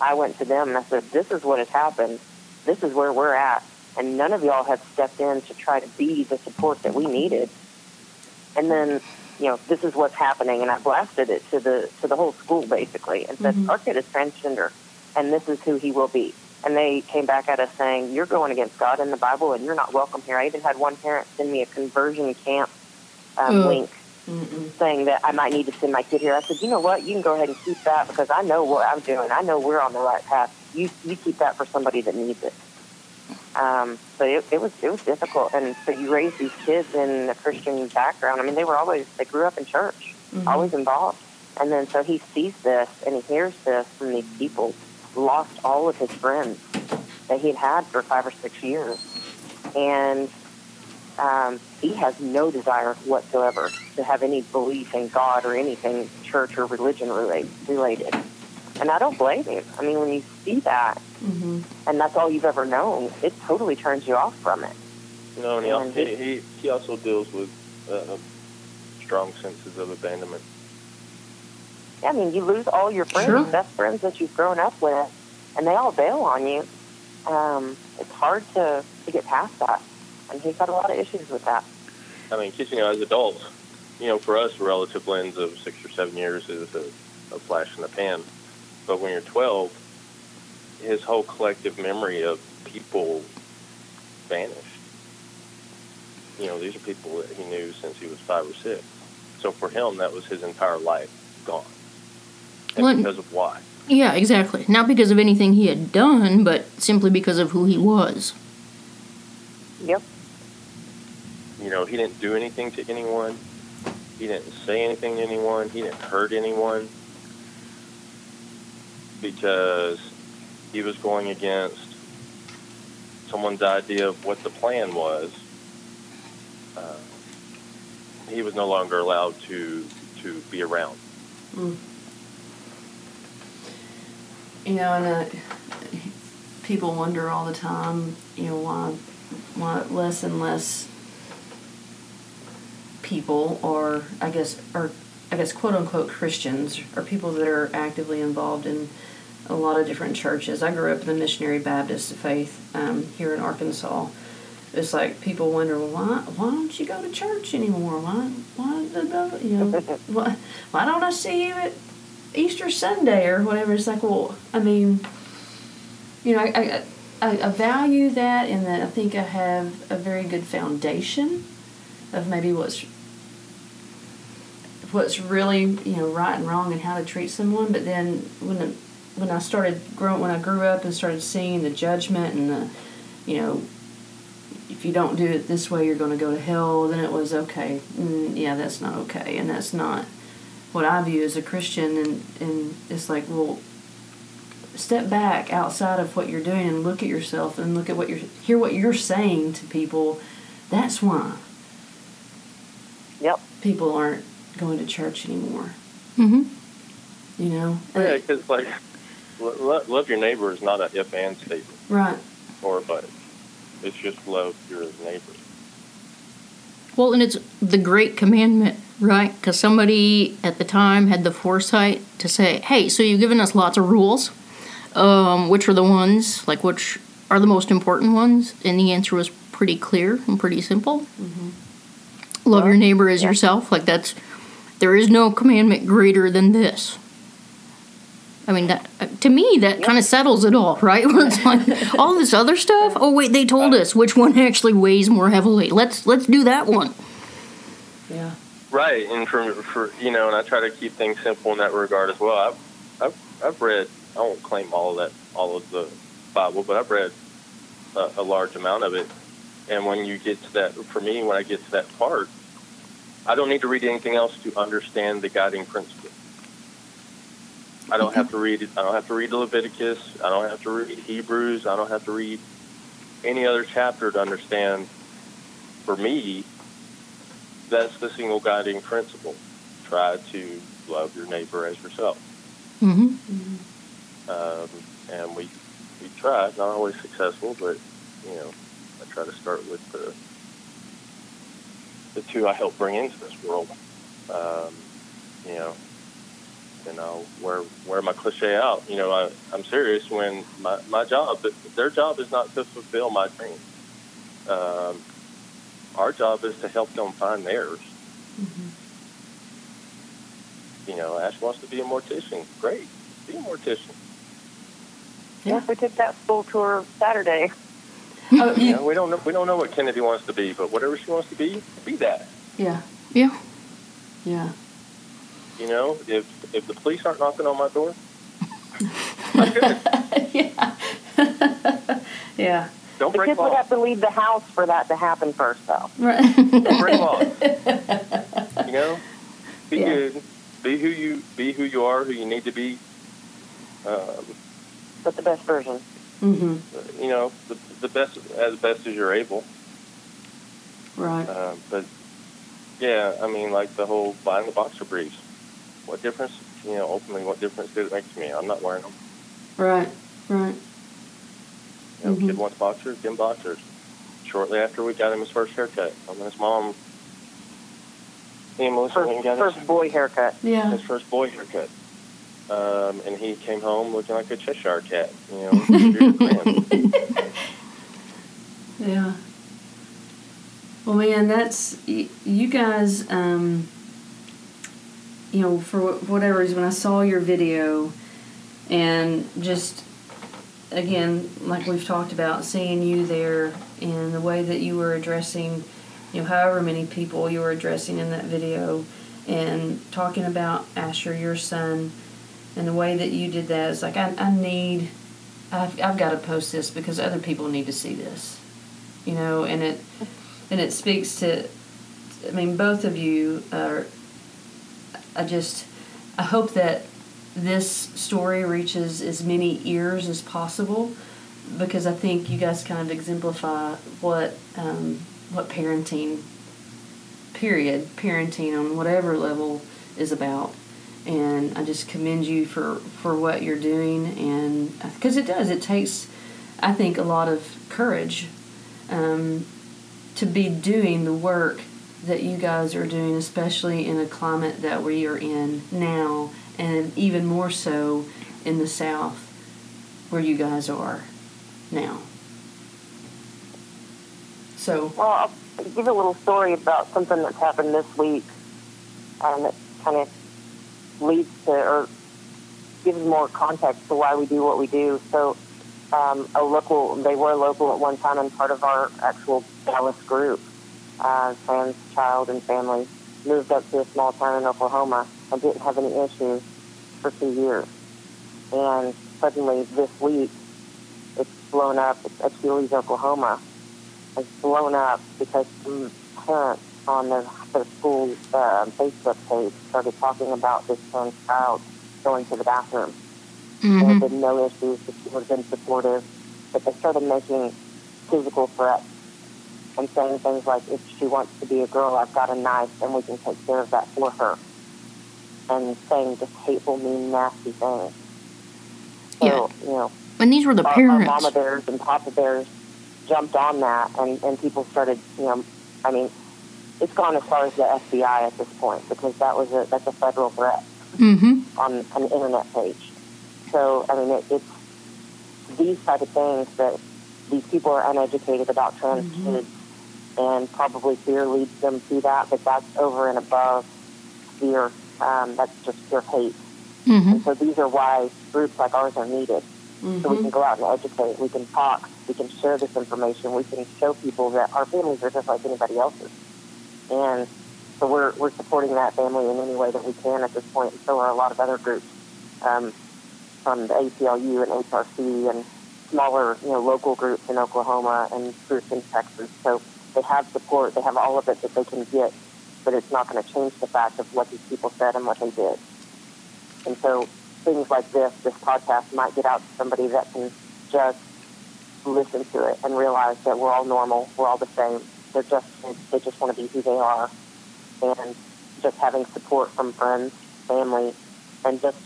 I went to them and I said, "This is what has happened. This is where we're at, and none of y'all have stepped in to try to be the support that we needed." And then, you know, this is what's happening, and I blasted it to the to the whole school basically, and said, Mhm. "Our kid is transgender, and this is who he will be." And they came back at us saying, "You're going against God and the Bible, and you're not welcome here." I even had one parent send me a conversion camp um, Ugh. link Mm-mm. saying that I might need to send my kid here. I said, you know what? You can go ahead and keep that because I know what I'm doing. I know we're on the right path. You you keep that for somebody that needs it. Um, so it, it was it was difficult, and so you raise these kids in a Christian background. I mean, they were always they grew up in church, Mhm. always involved, and then so he sees this and he hears this from these people. Lost all of his friends that he had had for five or six years, and um, he has no desire whatsoever to have any belief in God or anything church or religion relate, related. And I don't blame him. I mean, when you see that Mm-hmm. and that's all you've ever known, it totally turns you off from it. No, and he, And he, he, he also deals with uh, strong senses of abandonment. Yeah, I mean, you lose all your friends, Sure. best friends that you've grown up with, and they all bail on you. Um, it's hard to, to get past that. And he's got a lot of issues with that. I mean, kids, you as adults, you know, for us, a relative lens of six or seven years is a, a flash in the pan. But when you're 12, his whole collective memory of people vanished. You know, these are people that he knew since he was five or six. So for him, that was his entire life gone. And Well, because of why? Yeah, exactly. Not because of anything he had done, but simply because of who he was. Yep. you know, he didn't do anything to anyone. He didn't say anything to anyone. He didn't hurt anyone because he was going against someone's idea of what the plan was. Uh, he was no longer allowed to to be around. Mm. You know, and uh, people wonder all the time, you know, why why less and less people, or I guess, or I guess, quote unquote Christians, or people that are actively involved in a lot of different churches. I grew up in the Missionary Baptist faith um, here in Arkansas. It's like people wonder, well, why why don't you go to church anymore? Why why you know why why don't I see you at Easter Sunday or whatever? It's like, well, I mean, you know, I I, I value that in that I think I have a very good foundation of maybe what's what's really you know right and wrong and how to treat someone. But then when the, when I started growing, when I grew up and started seeing the judgment and the, you know, if you don't do it this way, you're going to go to hell. Then it was okay. Mm, yeah, that's not okay, and that's not what I view as a Christian. And and it's like, well, step back outside of what you're doing and look at yourself and look at what you're hear what you're saying to people. That's why. Yep. People aren't going to church anymore. Mm-hmm. You know. Yeah, because like love, love your neighbor is not a if and statement. Right. Or but. It's just love your neighbor. Well, and it's the great commandment, right? Because somebody at the time had the foresight to say, hey, so you've given us lots of rules. Um, which are the ones, like, which are the most important ones? And the answer was pretty clear and pretty simple. Mm-hmm. Love well, your neighbor as yeah. yourself. Like, that's, there is no commandment greater than this. I mean, that to me that yep. kind of settles it all, right? Where it's like all this other stuff. Oh wait, they told uh. us which one actually weighs more heavily. Let's let's do that one. Yeah. Right, and for for you know, and I try to keep things simple in that regard as well. I've I've, I've read. I won't claim all of that, all of the Bible, but I've read a, a large amount of it. And when you get to that, for me, when I get to that part, I don't need to read anything else to understand the guiding principle. I don't have to read I don't have to read Leviticus. I don't have to read Hebrews. I don't have to read any other chapter to understand. For me, that's the single guiding principle. Try to love your neighbor as yourself. Mm-hmm. mm-hmm. Um, and we we try, not always successful, but you know, I try to start with the the two I help bring into this world. Um, you know, and I'll wear wear my cliche out. You know, I, I'm serious when my, my job, their job is not to fulfill my dream. Um, our job is to help them find theirs. Mm-hmm. You know, Ash wants to be a mortician. Great, be a mortician. Yeah, we took that school tour Saturday. Oh, you know, we don't know, we don't know what Kennedy wants to be, but whatever she wants to be, be that. Yeah. Yeah. Yeah. You know, if if the police aren't knocking on my door, yeah. yeah. Don't the break kids laws. would have to leave the house for that to happen first, though. Right. Don't break laws. You know, be Yeah. good. Be who you be who you are, who you need to be. Um, But the best version. Mm-hmm. you know, the, the best as best as you're able. Right. Uh, but yeah, I mean, like the whole buying the boxer briefs. What difference, you know, ultimately, what difference did it make to me? I'm not wearing them. Right. Right. You know, Mhm. kid wants boxers, get him boxers. Shortly after we got him his first haircut, I mean, his mom, me and Melissa went and First, got first his, boy haircut. Yeah. his first boy haircut. Um, and he came home looking like a Cheshire cat, you know. man. Yeah. Well, man, that's y- you guys. Um, you know, for whatever reason, when I saw your video, and just again, like we've talked about, seeing you there and the way that you were addressing, you know, however many people you were addressing in that video, and talking about Asher, your son, and the way that you did that is like I, I need, I've, I've got to post this because other people need to see this, you know, and it and it speaks to. I mean, both of you are. I just, I hope that this story reaches as many ears as possible, because I think you guys kind of exemplify what um, what parenting. Period. Parenting on whatever level is about and I just commend you for for what you're doing and because it does it takes I think a lot of courage um, to be doing the work that you guys are doing especially in a climate that we are in now and even more so in the south where you guys are now so Well, I'll give a little story about something that's happened this week. Um, it kind of leads to or gives more context to why we do what we do. So, um, a local, they were local at one time and part of our actual Dallas group, uh, trans child and family, moved up to a small town in Oklahoma and didn't have any issues for two years. And suddenly this week, it's blown up at Achilles, Oklahoma. It's blown up because some parents on their, their school uh, Facebook page started talking about this trans child going to the bathroom. There had been no issues. The school had been supportive. But they started making physical threats and saying things like, if she wants to be a girl, I've got a knife and we can take care of that for her. And saying just hateful, mean, nasty things. So, Yeah. you know, And these were the our, our parents. mama bears and papa bears jumped on that, and, and people started, you know, I mean, it's gone as far as the FBI at this point because that was a that's a federal threat Mm-hmm. on an internet page. So I mean, it, it's these type of things that these people are uneducated about trans kids, and probably fear leads them to that. But that's over and above fear. Um, that's just pure hate. Mm-hmm. And so these are why groups like ours are needed. So we can go out and educate. We can talk. We can share this information. We can show people that our families are just like anybody else's. And so we're, we're supporting that family in any way that we can at this point. And so are a lot of other groups um, from the ACLU and HRC and smaller, you know, local groups in Oklahoma and groups in Texas. So they have support. They have all of it that they can get, but it's not going to change the fact of what these people said and what they did. And so things like this, this podcast might get out to somebody that can just listen to it and realize that we're all normal, we're all the same. They're just they just want to be who they are, and just having support from friends, family, and just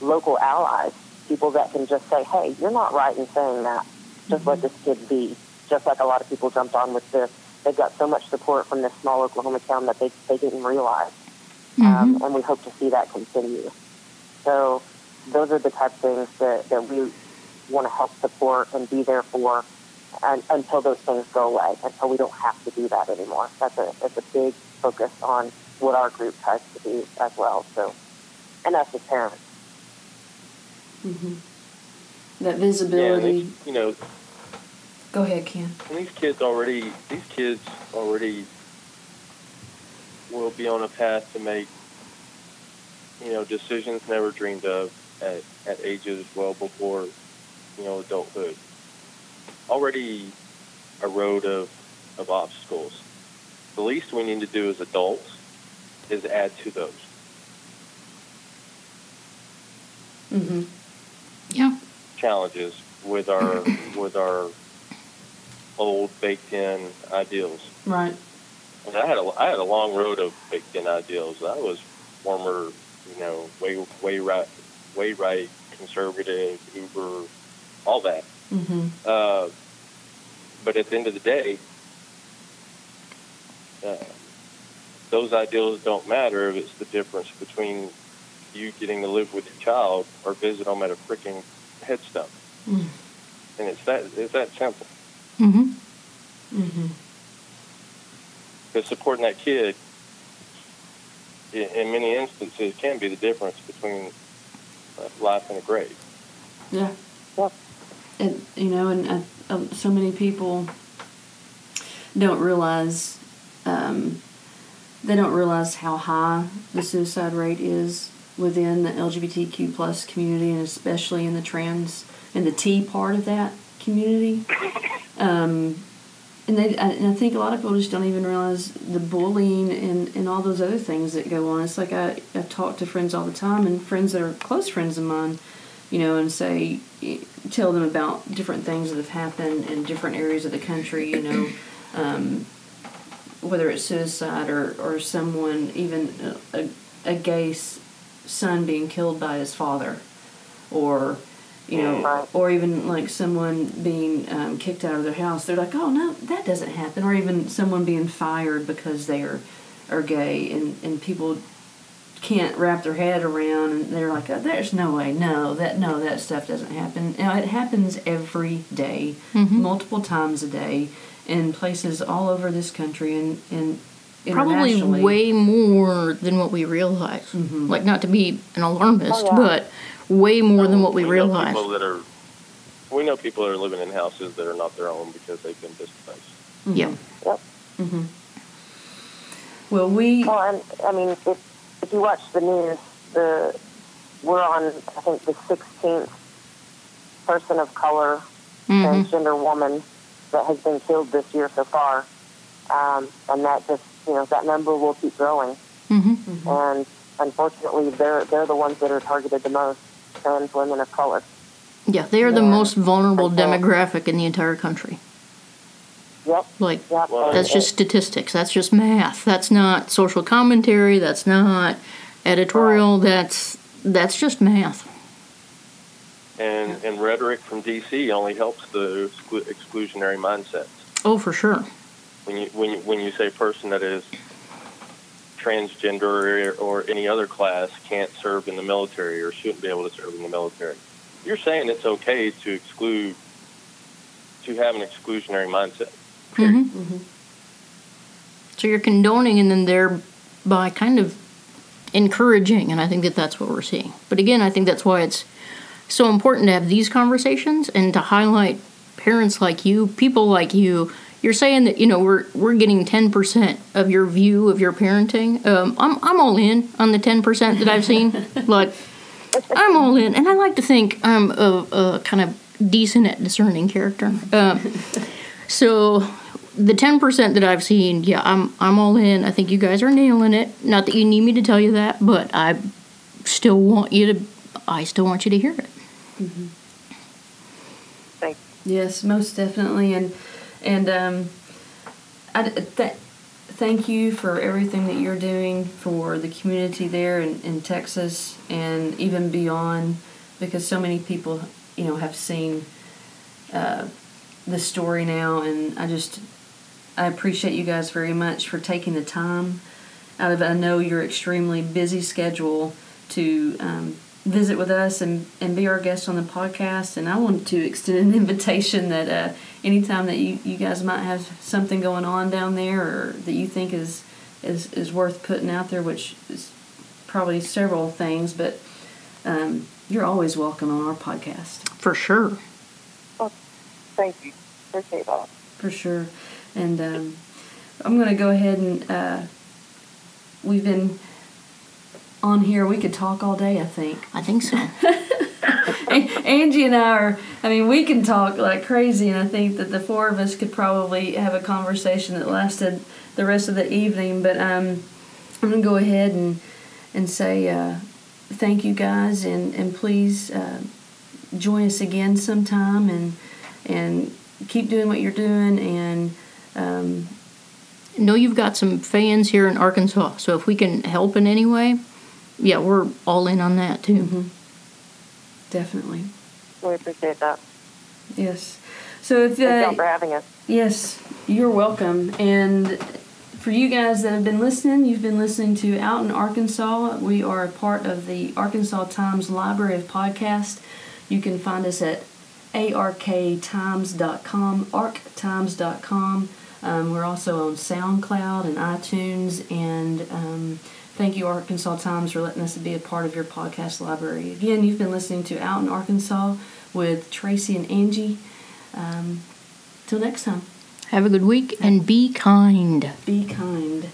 local allies, people that can just say, "Hey, you're not right in saying that. Just let this kid be." Just like a lot of people jumped on with this, they've got so much support from this small Oklahoma town that they they didn't realize, um, and we hope to see that continue. So those are the type of things that, that we want to help support and be there for and, until those things go away, until we don't have to do that anymore. That's a, that's a big focus on what our group tries to do as well. So, and us as parents. Mm-hmm. that visibility and these, you know, go ahead ken and these kids already, these kids already will be on a path to make, you know, decisions never dreamed of at, at ages well before, you know, adulthood. Already a road of, of obstacles. The least we need to do as adults is add to those. mm-hmm. Yeah. challenges with our with our old baked in ideals. right And I had a I had a long road of baked in ideals. I was former, you know, way way right way right conservative, Uber, all that. mm-hmm. Uh, but at the end of the day, uh, those ideals don't matter if it's the difference between you getting to live with your child or visit them at a freaking headstone. Mm. And it's that it's that simple. Mm-hmm. Mm-hmm. Because supporting that kid, in, in many instances, can be the difference between uh, life and a grave. yeah Yep. and you know, and uh, uh, so many people don't realize um, they don't realize how high the suicide rate is within the LGBTQ plus community, and especially in the trans and the T part of that community. Um, and they and I think a lot of people just don't even realize the bullying and, and all those other things that go on. It's like I, I talk to friends all the time and friends that are close friends of mine, you know, and say tell them about different things that have happened in different areas of the country, you know, um, whether it's suicide or, or someone even a, a gay son being killed by his father, or you know, Right. or even like someone being um, kicked out of their house. They're like, oh no, that doesn't happen. Or even someone being fired because they are are gay, and and people can't wrap their head around, and they're like, oh, there's no way, no, that no, that stuff doesn't happen. Know, it happens every day, multiple times a day, in places all over this country, and and Probably way more than what we realize. Mm-hmm. Like, not to be an alarmist, Oh, yeah. but way more than what we know realize. People that are, we know people that are living in houses that are not their own because they've been displaced. Yeah. Yep. Well, we Well, and I mean, if if you watch the news, the we're on I think the 16th person of color Mm-hmm. transgender woman that has been killed this year so far, um, and that just you know that number will keep growing. Mm-hmm. And unfortunately, they're they're the ones that are targeted the most, trans women of color. Yeah, they are the most vulnerable Okay. demographic in the entire country. Yep. Like, Yep. Well, that's just statistics. That's just math. That's not social commentary. That's not editorial. That's that's just math. And, and rhetoric from DC only helps the exclu- exclusionary mindset. Oh, for sure. When you, when you, when you say person that is transgender or, or any other class can't serve in the military or shouldn't be able to serve in the military, you're saying it's okay to exclude, to have an exclusionary mindset. Period. So you're condoning and then thereby kind of encouraging, and I think that that's what we're seeing. But again, I think that's why it's so important to have these conversations and to highlight parents like you, people like you. You're saying that you know we're we're getting ten percent of your view of your parenting. Um, I'm I'm all in on the ten percent that I've seen. like I'm all in, and I like to think I'm a, a kind of decent at discerning character. Um, so the ten percent that I've seen, yeah, I'm I'm all in. I think you guys are nailing it. Not that you need me to tell you that, but I still want you to. I still want you to hear it. Thank Yes, most definitely, and and um, I th- thank you for everything that you're doing for the community there in, in Texas and even beyond, because so many people, you know, have seen uh, the story now, and I just I appreciate you guys very much for taking the time out of I know your extremely busy schedule to um, visit with us and, and be our guest on the podcast. And I want to extend an invitation that uh, anytime that you, you guys might have something going on down there or that you think is, is, is worth putting out there, which is probably several things, but um, you're always welcome on our podcast For sure. you. Thank you. Appreciate that. for sure. And um, I'm going to go ahead and uh, we've been on here. We could talk all day, I think. I think so. Angie and I are, I mean, we can talk like crazy, and I think that the four of us could probably have a conversation that lasted the rest of the evening. But um, I'm going to go ahead and, and say uh, thank you guys, and, and please uh, join us again sometime and, and keep doing what you're doing. And um, know you've got some fans here in Arkansas, so if we can help in any way, yeah, we're all in on that too. definitely, We appreciate that. yes. So if Thank y'all uh, for having us. Yes, you're welcome. And for you guys that have been listening, you've been listening to Out in Arkansas. We are a part of the Arkansas Times Library of Podcasts. You can find us at arktimes.com, arctimes.com. Um, we're also on SoundCloud and iTunes. And um, thank you, Arkansas Times, for letting us be a part of your podcast library. Again, you've been listening to Out in Arkansas with Tracy and Angie. Um, till next time, Have a good week and be kind. be kind.